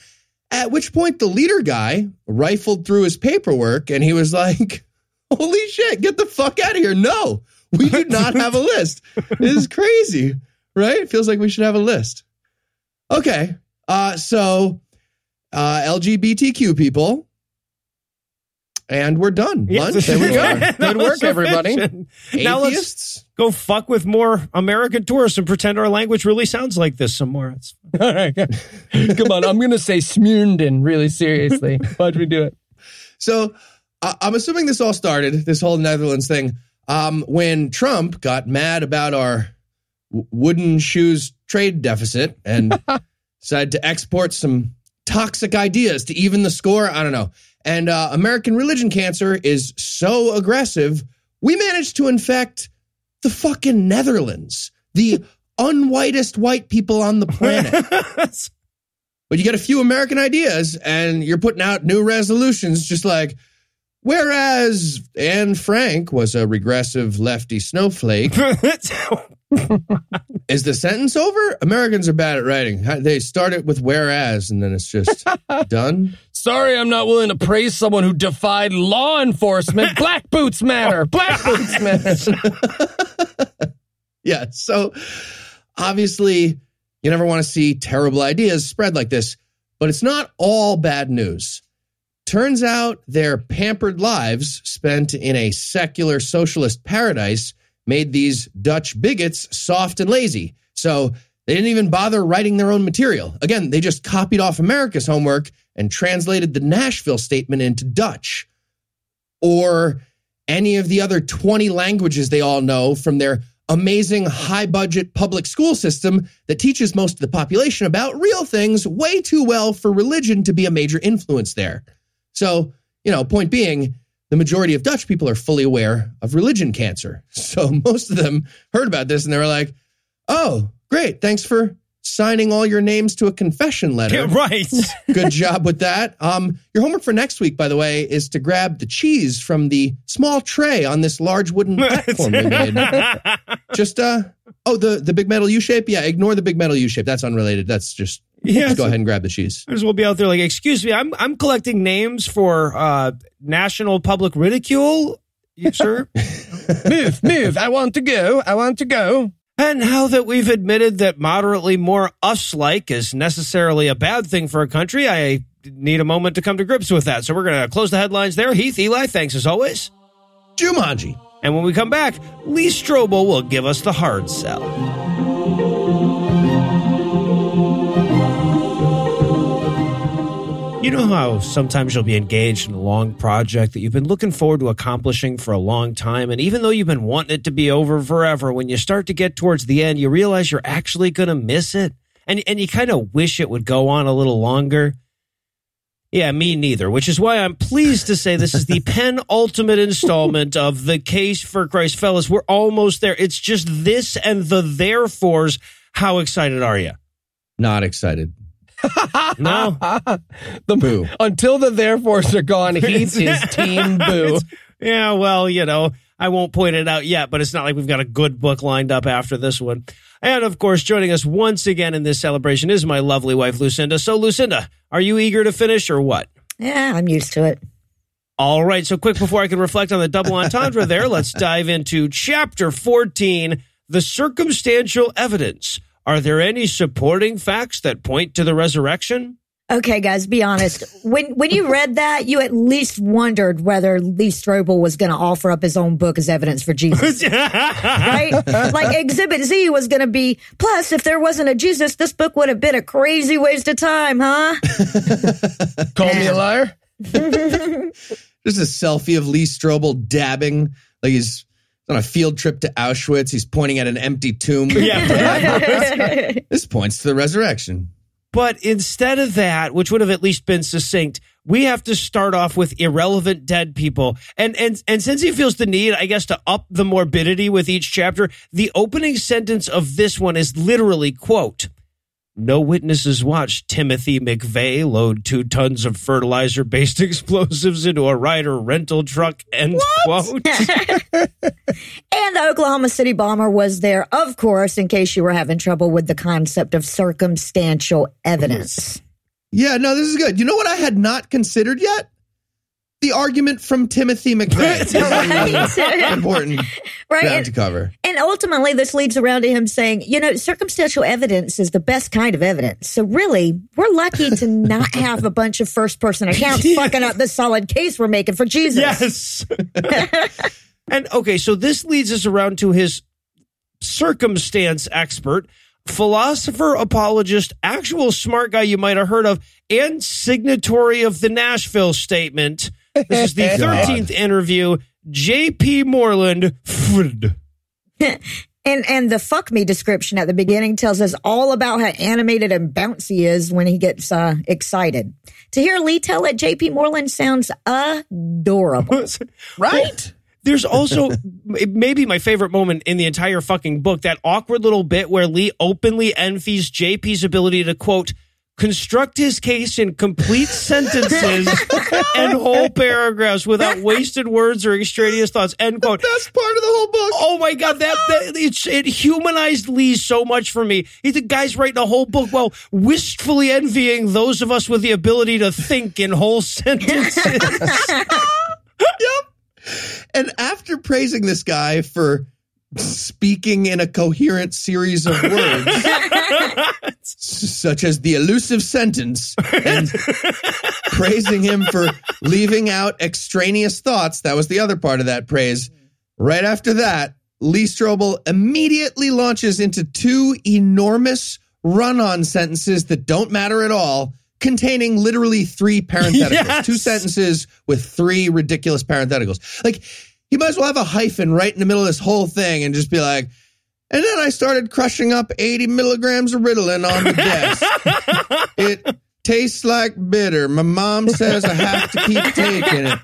at which point the leader guy rifled through his paperwork and he was like [laughs] holy shit get the fuck out of here no we do not have a list this is crazy right it feels like we should have a list okay uh so uh, LGBTQ people, and we're done. Lunch. there we go. [laughs] Good work, everybody. sufficient. Now let's Atheists. Go fuck with more American tourists and pretend our language really sounds like this some more. It's- [laughs] All right. Come on. I'm going to say Smyrnden really seriously. Why'd we do it? So uh, I'm assuming this all started this whole Netherlands thing um, when Trump got mad about our w- wooden shoes trade deficit and [laughs] decided to export some toxic ideas to even the score. I don't know. And uh, American religion cancer is so aggressive, we managed to infect the fucking Netherlands, the unwhitest white people on the planet. [laughs] but you get a few American ideas and you're putting out new resolutions just like, whereas Anne Frank was a regressive lefty snowflake. [laughs] Is the sentence over? Americans are bad at writing. They start it with whereas and then it's just [laughs] done. Sorry, I'm not willing to praise someone who defied law enforcement. [laughs] Black boots matter. Black boots matter. [laughs] yeah. So obviously, you never want to see terrible ideas spread like this, but it's not all bad news. Turns out their pampered lives spent in a secular socialist paradise made these Dutch bigots soft and lazy. So they didn't even bother writing their own material. Again, they just copied off America's homework and translated the Nashville statement into Dutch or any of the other 20 languages they all know from their amazing high budget public school system that teaches most of the population about real things way too well for religion to be a major influence there. So, you know, point being, the majority of Dutch people are fully aware of religion cancer. [laughs] So most of them heard about this and they were like, oh, great. Thanks for signing all your names to a confession letter. Yeah, [laughs] right. [laughs] Good job with that. Um, your homework for next week, by the way, is to grab the cheese from the small tray on this large wooden platform we made. Just uh oh, the the big metal U shape. Yeah, ignore the big metal U shape. That's unrelated. That's just Yeah, just go ahead and grab the cheese. As we'll be out there like, excuse me, I'm I'm collecting names for uh national public ridicule, you sir. [laughs] move, move. I want to go. I want to go. and now that we've admitted that moderately more us like is necessarily a bad thing for a country, I need a moment to come to grips with that. So we're gonna close the headlines there. Heath, Eli, thanks as always. Jumanji. And when we come back, Lee Strobel will give us the hard sell. You know how sometimes you'll be engaged in a long project that you've been looking forward to accomplishing for a long time, and even though you've been wanting it to be over forever, when you start to get towards the end, you realize you're actually going to miss it, and and you kind of wish it would go on a little longer. Yeah, me neither. Which is why I'm pleased to say this is the [laughs] penultimate installment of the Case for Christ, fellas. We're almost there. It's just this and the therefores. How excited are you? Not excited. No. [laughs] The Boo. Until the therefores are gone, he's is [laughs] team boo. [laughs] Yeah, well, you know, I won't point it out yet, but it's not like we've got a good book lined up after this one. And of course, joining us once again in this celebration is my lovely wife, Lucinda. So, Lucinda, are you eager to finish or what? Yeah, I'm used to it. All right. So, quick before I can reflect on the double entendre there, let's dive into chapter 14 the circumstantial evidence. Are there any supporting facts that point to the resurrection? Okay, guys, be honest. When when you read that, you at least wondered whether Lee Strobel was going to offer up his own book as evidence for Jesus, [laughs] right? Like Exhibit Z was going to be. Plus, if there wasn't a Jesus, this book would have been a crazy waste of time, huh? [laughs] Call me a liar. [laughs] Just a selfie of Lee Strobel dabbing like he's on a field trip to Auschwitz. He's pointing at an empty tomb. [laughs] Yeah. [laughs] This points to the resurrection. But instead of that, which would have at least been succinct, we have to start off with irrelevant dead people. And and and since he feels the need, I guess, to up the morbidity with each chapter, the opening sentence of this one is literally quote. No witnesses watched Timothy McVeigh load two tons of fertilizer based [laughs] explosives into a Ryder rental truck. End quote. [laughs] And the Oklahoma City bomber was there, of course, in case you were having trouble with the concept of circumstantial evidence. Yeah, no, this is good. You know what I had not considered yet? The argument from Timothy McVeigh. [laughs] Right. Important Right. And, to cover. and ultimately, this leads around to him saying, you know, circumstantial evidence is the best kind of evidence. So, really, we're lucky to not [laughs] have a bunch of first person accounts [laughs] fucking up the solid case we're making for Jesus. Yes. and okay, so this leads us around to his circumstance expert, philosopher, apologist, actual smart guy you might have heard of, and signatory of the Nashville statement. This is the 13th interview. J.P. Moreland. Fd. [laughs] And and the fuck me description at the beginning tells us all about how animated and bouncy he is when he gets uh, excited. To hear Lee tell it, J.P. Moreland sounds adorable. [laughs] Right? There's also [laughs] maybe my favorite moment in the entire fucking book that awkward little bit where Lee openly envies JP's ability to quote construct his case in complete [laughs] sentences and whole paragraphs without wasted words or extraneous thoughts. End quote. Best part of the whole book. Oh my god, that, that it, humanized Lee so much for me. He's the guy's writing a whole book while wistfully envying those of us with the ability to think in whole sentences. [laughs] Yep. And after praising this guy for speaking in a coherent series of words, [laughs] such as the elusive sentence, and [laughs] praising him for leaving out extraneous thoughts, that was the other part of that praise. Right after that, Lee Strobel immediately launches into two enormous run on sentences that don't matter at all, containing literally three parentheticals. [laughs] Yes. Two sentences with three ridiculous parentheticals. Like, he might as well have a hyphen right in the middle of this whole thing and just be like, and then I started crushing up 80 milligrams of Ritalin on the desk. [laughs] it tastes like bitter. My mom says I have to keep taking it.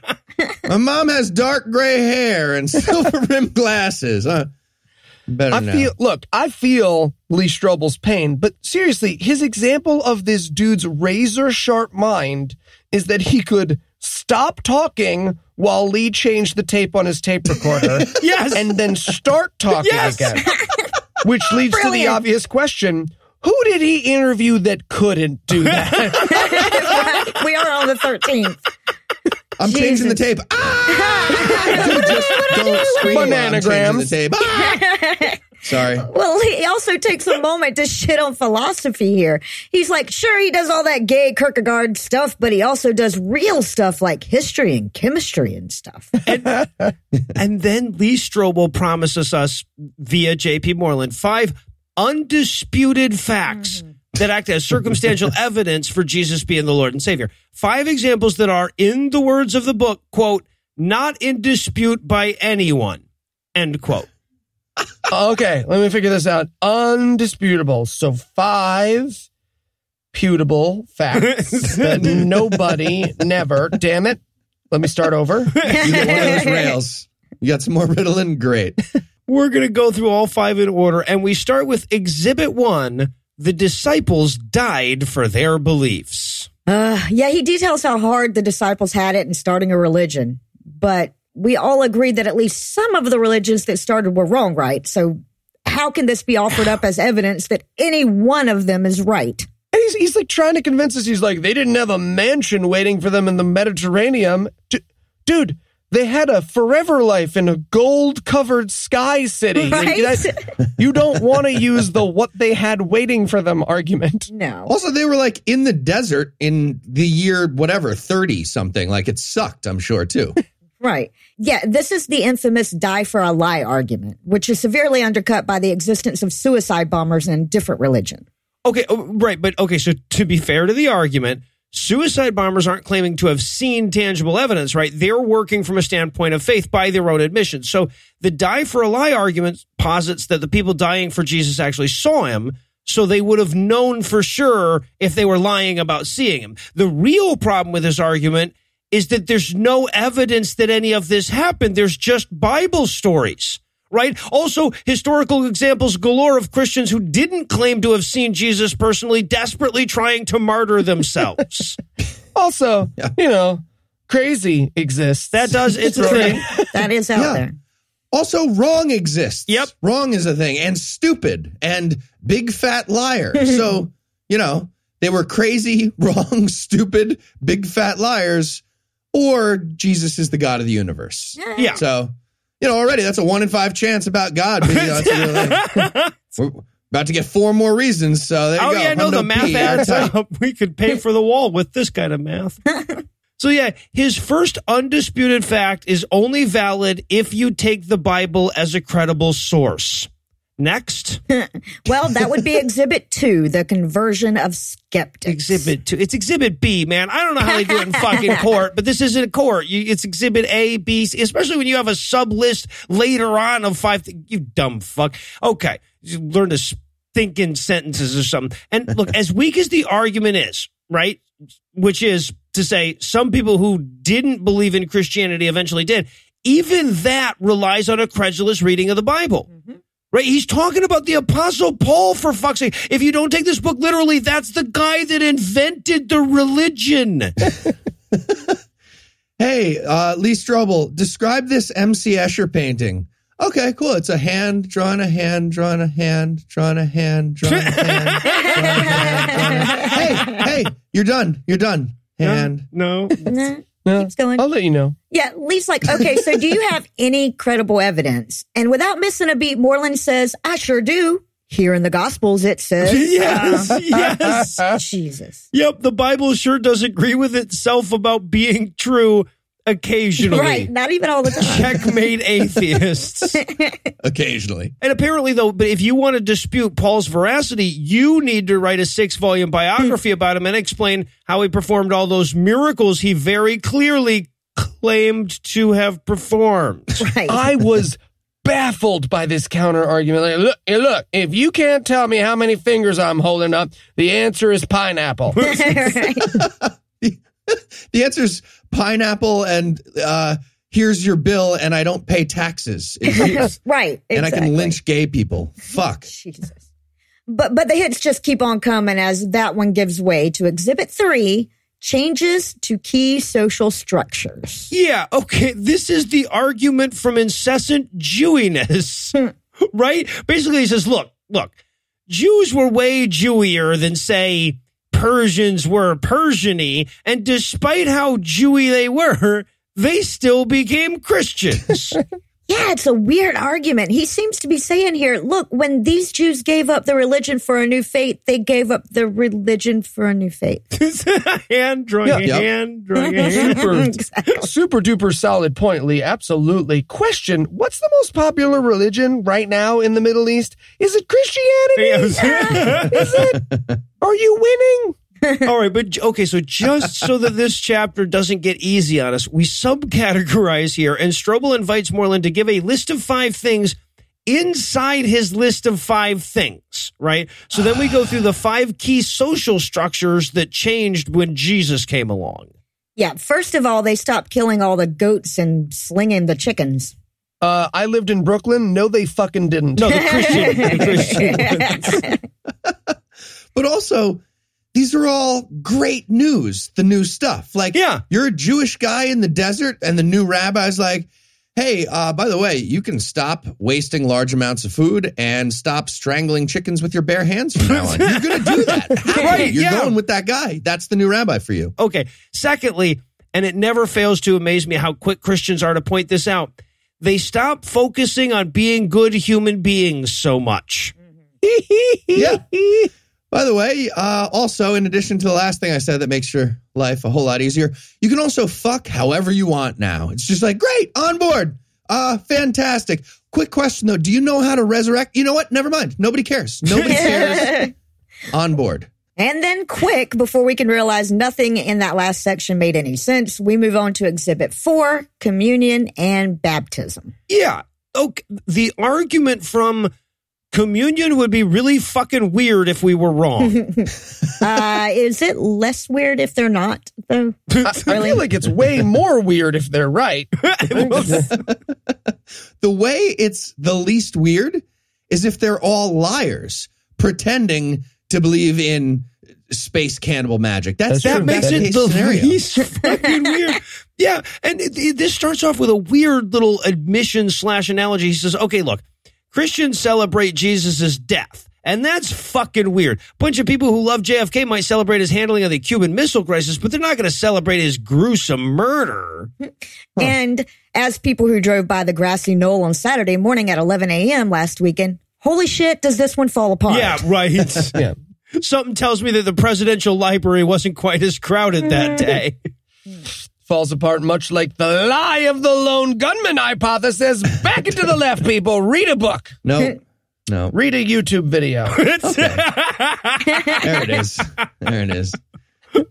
My mom has dark gray hair and [laughs] silver rimmed glasses. Huh? Better I now. feel look, I feel Lee Strobel's pain, but seriously, his example of this dude's razor sharp mind is that he could stop talking while Lee changed the tape on his tape recorder. [laughs] Yes. And then start talking Yes. again. Which leads to the Brilliant. obvious question. Who did he interview that couldn't do [laughs] that? we are on the 13th. I'm changing the tape. [laughs] Ah! Dude, just don't scream while I'm changing Bananagrams. the tape. Ah! [laughs] Sorry. Well, he also takes a moment to shit on philosophy here. He's like, sure, he does all that gay Kierkegaard stuff, but he also does real stuff like history and chemistry and stuff. [laughs] And then Lee Strobel promises us via JP Moreland five undisputed facts hmm. that act as circumstantial [laughs] evidence for Jesus being the Lord and Savior. Five examples that are, in the words of the book, quote, not in dispute by anyone, end quote. Okay, let me figure this out. Undisputable. So five putable facts [laughs] that nobody never. Damn it. Let me start over. You get one of those rails. You got some more Ritalin? Great. We're going to go through all five in order, and we start with Exhibit One the disciples died for their beliefs. Uh, yeah, he details how hard the disciples had it in starting a religion, but we all agreed that at least some of the religions that started were wrong, right? So how can this be offered up as evidence that any one of them is right? And he's, he's like trying to convince us. He's like, they didn't have a mansion waiting for them in the Mediterranean. D- dude, they had a forever life in a gold covered sky city. [laughs] Like, that- you don't want to use the what they had waiting for them argument. No. Also, they were like in the desert in the year whatever, 30 something. Like it sucked, I'm sure, too. Right. Yeah, this is the infamous die for a lie argument, which is severely undercut by the existence of suicide bombers in different religion. Okay, oh, right, but okay, so to be fair to the argument, suicide bombers aren't claiming to have seen tangible evidence, right? They're working from a standpoint of faith by their own admission. So the die for a lie argument posits that the people dying for Jesus actually saw him, so they would have known for sure if they were lying about seeing him. The real problem with this argument is that there's no evidence that any of this happened. There's just Bible stories right? Also, historical examples galore of Christians who didn't claim to have seen Jesus personally, desperately trying to martyr themselves. [laughs] Also, you know, crazy exists. that does, it's a [laughs] thing. That is out Yeah. there. Also, wrong exists. Yep. Wrong is a thing. And stupid and big fat liar. [laughs] so, you know, they were crazy, wrong, stupid, big fat liars, or Jesus is the God of the universe. Yeah. So, you know, already that's a one in five chance about God. But, you know, that's a. [laughs] We're about to get four more reasons. So there you Oh go. yeah, no, the Hundo math P, adds up. [laughs] We could pay for the wall with this kind of math. [laughs] So yeah, his first undisputed fact is only valid if you take the Bible as a credible source. Next, [laughs] Well, that would be [laughs] Exhibit Two, the conversion of skeptics. exhibit two. It's exhibit B, man. I don't know how they do it in [laughs] fucking court, but this isn't a court. You, it's exhibit A, B, C, especially when you have a sub list later on of five. Th- you dumb fuck. Okay. You learn to think in sentences or something. And look, as weak as the argument is, right? Which is to say, some people who didn't believe in Christianity eventually did. Even that relies on a credulous reading of the Bible. Mm-hmm. Right? He's talking about the apostle Paul for fuck's sake. If you don't take this book literally, that's the guy that invented the religion. [laughs] Hey, uh, Lee Strobel, describe this MC Escher painting. Okay, cool. It's a hand drawing a hand, drawing a hand, drawing a hand, drawing a hand. drawing a hand, drawing a hand. [laughs] Hey, hey, you're done. You're done. Hand. no. Nah, [laughs] No, keeps going. I'll let you know. Yeah, Lee's like, okay, so do you have [laughs] any credible evidence? And without missing a beat, Moreland says, I sure do. Here in the Gospels, it says, Yes, [laughs] yes. uh, [laughs] Jesus. Yep, the Bible sure does agree with itself about being true occasionally. Right, not even all the time. Checkmate [laughs] atheists. Occasionally. And apparently, though, but if you want to dispute Paul's veracity, you need to write a six volume biography hmm. about him and explain how he performed all those miracles he very clearly claimed to have performed. Right. I was baffled by this counter argument. Like, look, look, if you can't tell me how many fingers I'm holding up, the answer is pineapple. [laughs] [laughs] The answer is pineapple and uh, here's your bill and I don't pay taxes. It's- [laughs] right. and I can lynch gay people. Fuck. [laughs] Jesus. But but the hits just keep on coming as that one gives way to exhibit three, changes to key social structures. Yeah, okay. This is the argument from incessant Jewiness, right? Basically, he says, look, look, Jews were way Jewier than, say, Persians were Persian-y, and despite how Jewy they were, they still became Christians. [laughs] Yeah, it's a weird argument. He seems to be saying here, look, when these Jews gave up the religion for a new faith, they gave up the religion for a new faith. [laughs] hand drawing Yeah, a yep. hand, drawing [laughs] a hand. super, Exactly. super duper solid point, Lee. Absolutely. Question What's the most popular religion right now in the Middle East? Is it Christianity? [laughs] Is it? Are you winning? [laughs] All right, but okay, so just so that this chapter doesn't get easy on us, we subcategorize here, and Strobel invites Moreland to give a list of five things inside his list of five things, right? So then we go through the five key social structures that changed when Jesus came along. Yeah, first of all, they stopped killing all the goats and slinging the chickens. Uh, I lived in Brooklyn. No, they fucking didn't. No, the Christian, the Christian. [laughs] [laughs] But also, these are all great news, the new stuff. Like, Yeah. you're a Jewish guy in the desert, and the new rabbi's like, hey, uh, by the way, you can stop wasting large amounts of food and stop strangling chickens with your bare hands from now on. You're going to do [laughs] that. Right, You're yeah. going with that guy. That's the new rabbi for you. Okay. Secondly, and it never fails to amaze me how quick Christians are to point this out. They stop focusing on being good human beings so much. [laughs] Yeah. By the way, uh, also, in addition to the last thing I said that makes your life a whole lot easier, you can also fuck however you want now. It's just like, great, on board. Uh, fantastic. Quick question though. Do you know how to resurrect? You know what? Never mind. Nobody cares. Nobody cares. [laughs] on board. And then, quick, before we can realize nothing in that last section made any sense, we move on to exhibit four communion and baptism. Yeah. Okay. The argument from communion would be really fucking weird if we were wrong. [laughs] Uh, is it less weird if they're not, though? I, [laughs] I feel like it's way more weird if they're right. [laughs] The way it's the least weird is if they're all liars pretending to believe in space cannibal magic. That's, That's their that makes best it case the scenario. least fucking weird. Yeah, and it, it- this starts off with a weird little admission slash analogy. He says, "Okay, look, Christians celebrate Jesus' death." And that's fucking weird. Bunch of people who love JFK might celebrate his handling of the Cuban Missile Crisis, but they're not going to celebrate his gruesome murder. And as people who drove by the grassy knoll on Saturday morning at 11 a.m. last weekend, holy shit, does this one fall apart? Yeah, right. Yeah. [laughs] [laughs] Something tells me that the presidential library wasn't quite as crowded that mm. day. Hmm. Falls apart much like the lie of the lone gunman hypothesis. Back into the left, people. Read a book. No, No. Read a YouTube video. [laughs] There it is. There it is.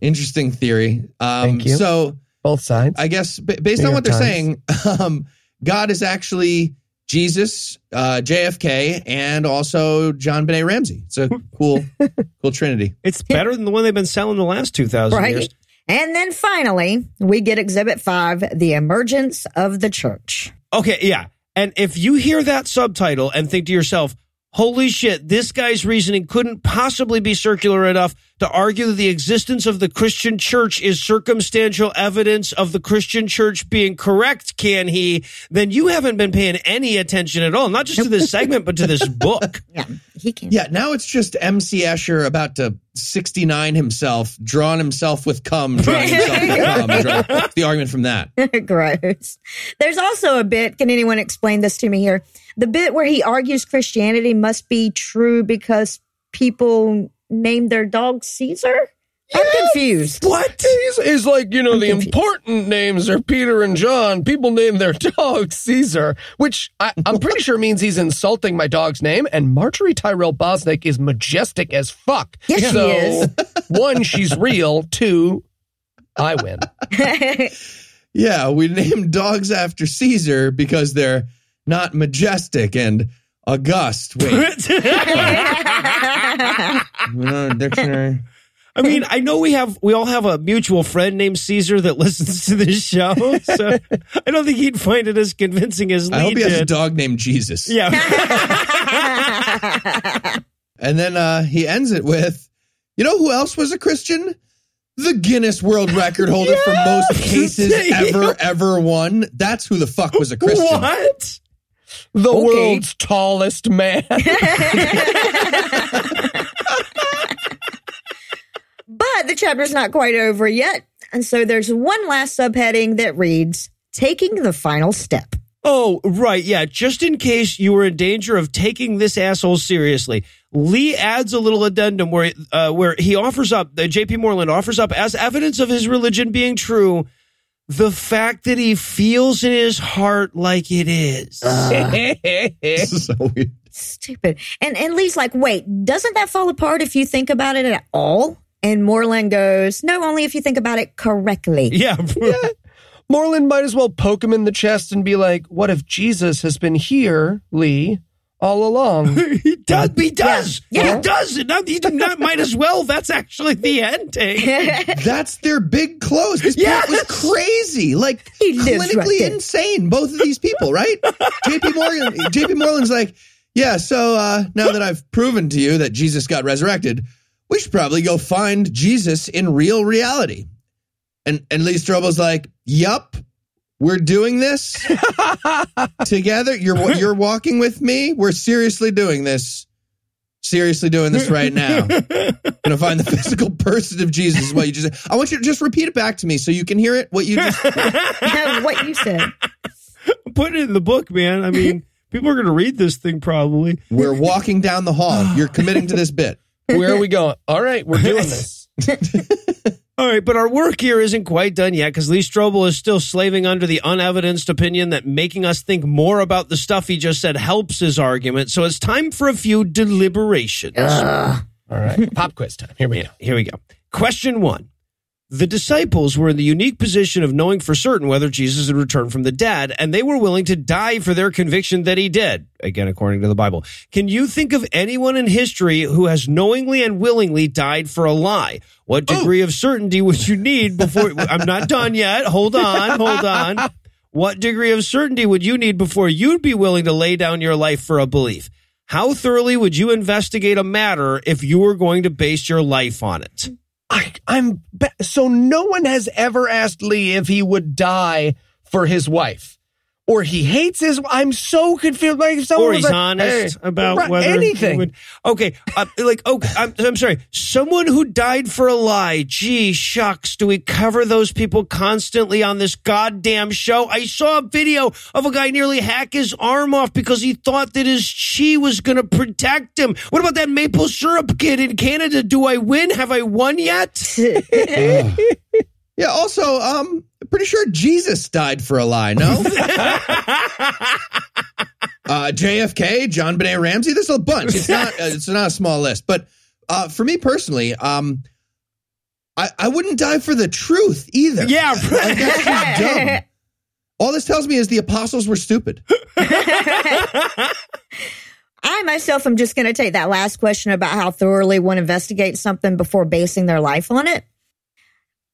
Interesting theory. Um, Thank you. So Both sides. I guess b- based New on York what they're Times. saying, [laughs] um, God is actually Jesus, uh, JFK, and also JonBenét Ramsey. It's a cool, [laughs] cool trinity. It's better than the one they've been selling the last 2,000 Right. years. And then finally, we get Exhibit 5 The Emergence of the Church. Okay, yeah. And if you hear that subtitle and think to yourself, holy shit, this guy's reasoning couldn't possibly be circular enough to argue that the existence of the Christian church is circumstantial evidence of the Christian church being correct, can he? Then you haven't been paying any attention at all, not just to this segment, but to this [laughs] book. Yeah, he can. Yeah, now it's just MC Escher about to 69 himself, drawing himself with cum, drawing [laughs] himself with cum. Draw- [laughs] the argument from that. Gross. There's also a bit, can anyone explain this to me here? The bit where he argues Christianity must be true because people name their dog Caesar? I'm confused. What? He's, he's like, you know, I'm the confused. important names are Peter and John. People name their [laughs] dog Caesar, which I, I'm pretty sure means he's insulting my dog's name. And Marjorie Tyrell Bosnick is majestic as fuck. Yes, she so, is. [laughs] one, she's real. Two, I win. [laughs] Yeah, we named dogs after Caesar because they're not majestic and august. Wait, [laughs] uh, dictionary. I mean, I know we have we all have a mutual friend named Caesar that [laughs] listens to this show, so I don't think he'd find it as convincing as Lee I hope he has a did. dog named Jesus. Yeah, [laughs] And then uh, he ends it with, you know who else was a Christian? The Guinness World Record holder for most cases ever, ever won. That's who the fuck was a Christian. what? The Okay. world's tallest man. [laughs] But the chapter's not quite over yet. And so there's one last subheading that reads Taking the Final Step. Oh, right, yeah. Just in case you were in danger of taking this asshole seriously, Lee adds a little addendum where uh, where he offers up, uh, J.P. Moreland offers up as evidence of his religion being true, the fact that he feels in his heart like it is. This is so weird. Stupid. And and Lee's like, wait, doesn't that fall apart if you think about it at all? And Moreland goes, no, only if you think about it correctly. yeah. [laughs] Moreland might as well poke him in the chest and be like, What if Jesus has been here, Lee, all along? [laughs] he does. He does. Yeah. He does. It. Not, he did not. Might as well. That's actually the ending. [laughs] That's their big close. This Yes! was crazy. Like He lives right clinically insane. Both of these people, right? [laughs] JP Morgan JP Moreland's like, yeah, so uh, now that I've proven to you that Jesus got resurrected, we should probably go find Jesus in real reality. And and Lee Strobel's like, Yup, we're doing this [laughs] together. You're you're walking with me. We're seriously doing this. Seriously doing this right now. [laughs] Gonna find the physical person of Jesus. is What you just I want you to just repeat it back to me so you can hear it. What you just [laughs] what you said. Put it in the book, man. I mean, people are going to read this thing probably. We're walking down the hall. You're committing to this bit. Where are we going? All right, we're doing this. All right, but our work here isn't quite done yet because Lee Strobel is still slaving under the unevidenced opinion that making us think more about the stuff he just said helps his argument. So it's time for a few deliberations. All right, [laughs] pop quiz time. Here we go. Here we go. Question one. The disciples were in the unique position of knowing for certain whether Jesus had returned from the dead, and they were willing to die for their conviction that he did. Again, according to the Bible. Can you think of anyone in history who has knowingly and willingly died for a lie? What degree of certainty would you need before? [laughs] I'm not done yet. Hold on. Hold on. What degree of certainty would you need before you'd be willing to lay down your life for a belief? How thoroughly would you investigate a matter if you were going to base your life on it? I, I'm ba- so no one has ever asked Lee if he would die for his wife, or he hates his. I'm so confused. Like if someone or was he's like, honest "Hey," about right, whether he anything. would- okay, uh, like okay, I'm, I'm sorry. Someone who died for a lie. Gee, shucks. Do we cover those people constantly on this goddamn show? I saw a video of a guy nearly hack his arm off because he thought that his chi was going to protect him. What about that maple syrup kid in Canada? Do I win? Have I won yet? [laughs] Yeah, also, um, pretty sure Jesus died for a lie, no? [laughs] uh, JFK, JonBenét Ramsey. There's a bunch. It's not. uh, it's not a small list, but uh, for me personally, um, I, I wouldn't die for the truth either. Yeah, Like, that's just dumb. All this tells me is the apostles were stupid. [laughs] I myself am just going to take that last question about how thoroughly one investigates something before basing their life on it.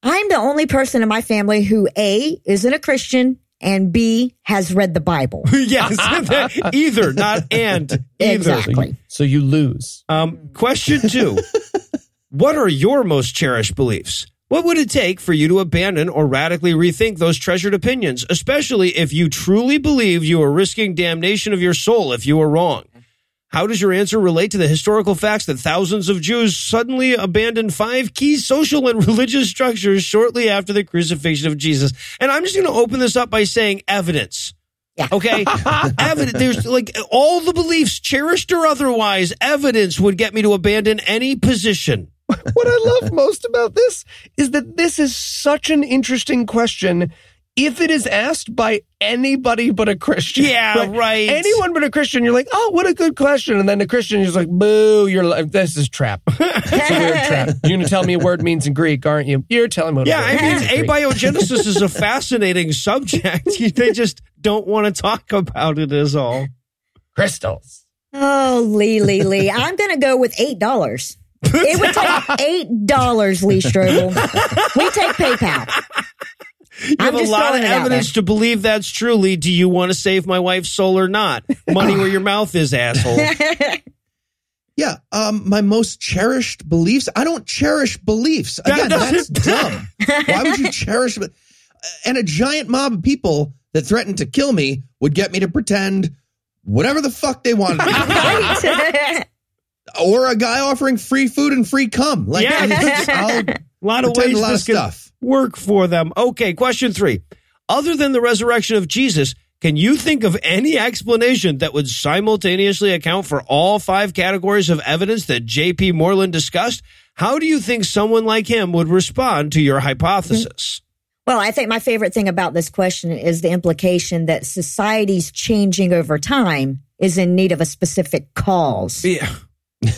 I'm the only person in my family who A, isn't a Christian, and B, has read the Bible. [laughs] yes, [laughs] either, not and. Either. Exactly. So you lose. Um, question two What are your most cherished beliefs? What would it take for you to abandon or radically rethink those treasured opinions, especially if you truly believe you are risking damnation of your soul if you are wrong? How does your answer relate to the historical facts that thousands of Jews suddenly abandoned five key social and [laughs] religious structures shortly after the crucifixion of Jesus? And I'm just going to open this up by saying evidence. Yeah. Okay. [laughs] evidence. There's like all the beliefs, cherished or otherwise, evidence would get me to abandon any position. [laughs] what I love most about this is that this is such an interesting question if it is asked by anybody but a Christian. Yeah, [laughs] right. Anyone but a Christian, you're like, oh, what a good question. And then the Christian is like, boo, you're like, this is trap. [laughs] It's a weird trap. You're going to tell me a word means in Greek, aren't you? You're telling me what Yeah, a word I mean, means abiogenesis is a [laughs] fascinating subject. they just don't want to talk about it, is all. Crystals. Oh, Lee, Lee, Lee. I'm going to go with $8. It would take $8, Lee Strobel. We take PayPal. You I'm have a lot of throwing it out evidence to believe that's true, Lee. Do you want to save my wife's soul or not? Money where your mouth is, asshole. [laughs] Yeah, um, my most cherished beliefs. I don't cherish beliefs. Again, That that's dumb. [laughs] Why would you cherish? And a giant mob of people that threatened to kill me would get me to pretend whatever the fuck they wanted. to pretend. [laughs] or a guy offering free food and free cum. Like, Yeah. I'll A lot of pretend ways a lot of this could stuff. work for them. Okay, question three. Other than the resurrection of Jesus, can you think of any explanation that would simultaneously account for all five categories of evidence that J.P. Moreland discussed? How do you think someone like him would respond to your hypothesis? Well, I think my favorite thing about this question is the implication that society's changing over time is in need of a specific cause. Yeah. [laughs]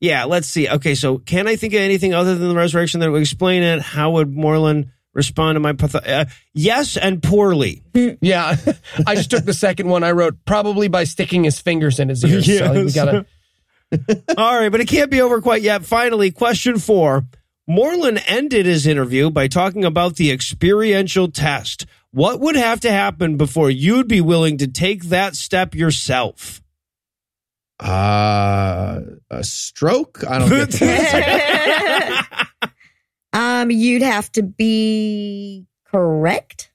yeah, let's see. Okay, so can I think of anything other than the resurrection that would explain it? How would Moreland respond to my patho- uh, yes and poorly? Yeah. [laughs] I just took the second one I wrote, probably by sticking his fingers in his ears. So [laughs] we gotta, [laughs] All right, but it can't be over quite yet. Finally, question four. Moreland ended his interview by talking about the experiential test. What would have to happen before you'd be willing to take that step yourself? Uh, a stroke? I don't get [laughs] that. [laughs] um, you'd have to be correct.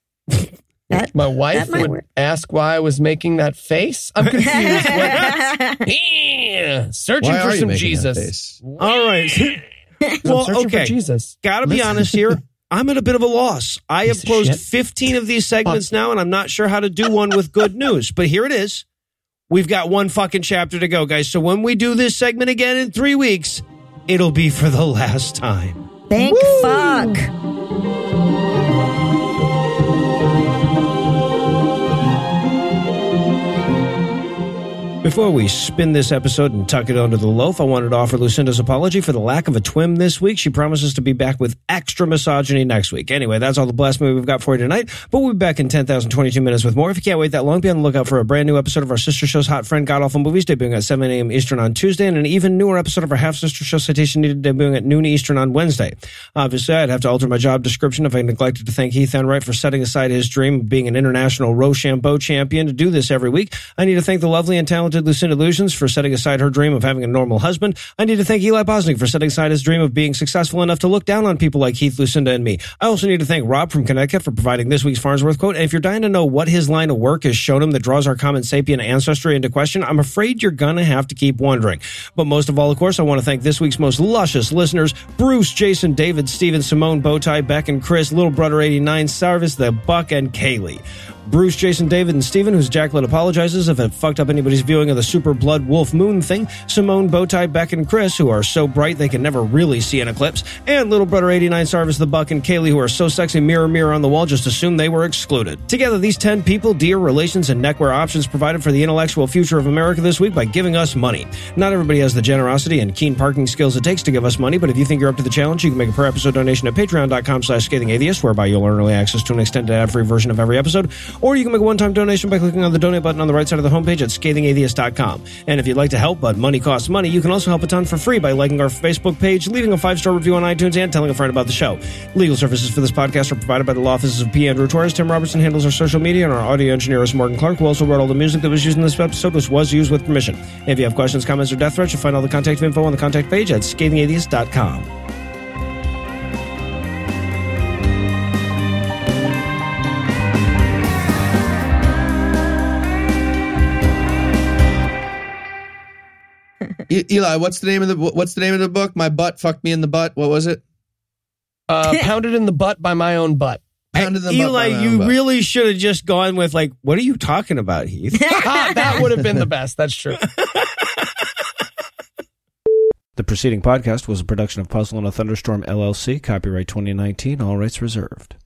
That, my wife That would work. ask why I was making that face. I'm confused. [laughs] What- Yeah, searching Why for are you some that Jesus. face? All right. Well, okay. for Jesus. Gotta be honest here. I'm at a bit of a loss. I have Piece of closed 15 of these segments now, and I'm not sure how to do one with good news. But here it is. We've got one fucking chapter to go, guys. So when we do this segment again in three weeks, it'll be for the [laughs] last time. Thank fuck. Before we spin this episode and tuck it under the loaf, I wanted to offer Lucinda's apology for the lack of a twim this week. She promises to be back with extra misogyny next week. Anyway, that's all the blasphemy we've got for you tonight, but we'll be back in 10,022 minutes with more. If you can't wait that long, be on the lookout for a brand new episode of our sister show's Hot Friend God Awful Movies, debuting at 7 a.m. Eastern on Tuesday, and an even newer episode of our half sister show Citation Needed, debuting at noon Eastern on Wednesday. Obviously, I'd have to alter my job description if I neglected to thank Heath Enright for setting aside his dream of being an international Rochambeau champion to do this every week. I need to thank the lovely and talented Lucinda Lugeons for setting aside her dream of having a normal husband. I need to thank Eli Bosnick for setting aside his dream of being successful enough to look down on people like Heath, Lucinda, and me. I also need to thank Rob from Connecticut for providing this week's Farnsworth quote. And if you're dying to know what his line of work has shown him that draws our common sapient ancestry into question, I'm afraid you're gonna have to keep wondering. But most of all, of course, I want to thank this week's most luscious listeners, Bruce, Jason, David, Steven, Simone, Bowtie, Beck, and Chris, Little Brother 89, Sarvis, The Buck, and Kaylee. Bruce, Jason, David, and Steven, who's Jacqueline apologizes if it fucked up anybody's viewing of the Super Blood Wolf Moon thing, Simone, Bowtie, Beck, and Chris, who are so bright they can never really see an eclipse, and Little Brother 89 Sarvis the Buck and Kaylee, who are so sexy mirror mirror on the wall just assume they were excluded. Together, these 10 people, dear relations, and neckwear options provided for the intellectual future of America this week by giving us money. Not everybody has the generosity and keen parking skills it takes to give us money, but if you think you're up to the challenge, you can make a per episode donation at patreon.com slash scathing atheist, whereby you'll earn early access to an extended ad-free version of every episode, or you can make a one-time donation by clicking on the donate button on the right side of the homepage at scathingatheist.com. And if you'd like to help, but money costs money, you can also help a ton for free by liking our Facebook page, leaving a five-star review on iTunes, and telling a friend about the show. Legal services for this podcast are provided by the law offices of P. Andrew Torres. Tim Robertson handles our social media, and our audio engineer is Morgan Clarke, who also wrote all the music that was used in this episode, which was used with permission. If you have questions, comments, or death threats, you'll find all the contact info on the contact page at scathingatheist.com. Eli, what's the name of the what's the name of the book? My butt fucked me in the butt. What was it? Uh, [laughs] pounded in the butt by my own butt. Pounded in the butt Eli, by my you own butt. really should have just gone with like, "What are you talking about, Heath?" [laughs] that would have been the best. That's true. [laughs] The preceding podcast was a production of Puzzle in a Thunderstorm LLC, copyright 2019, all rights reserved.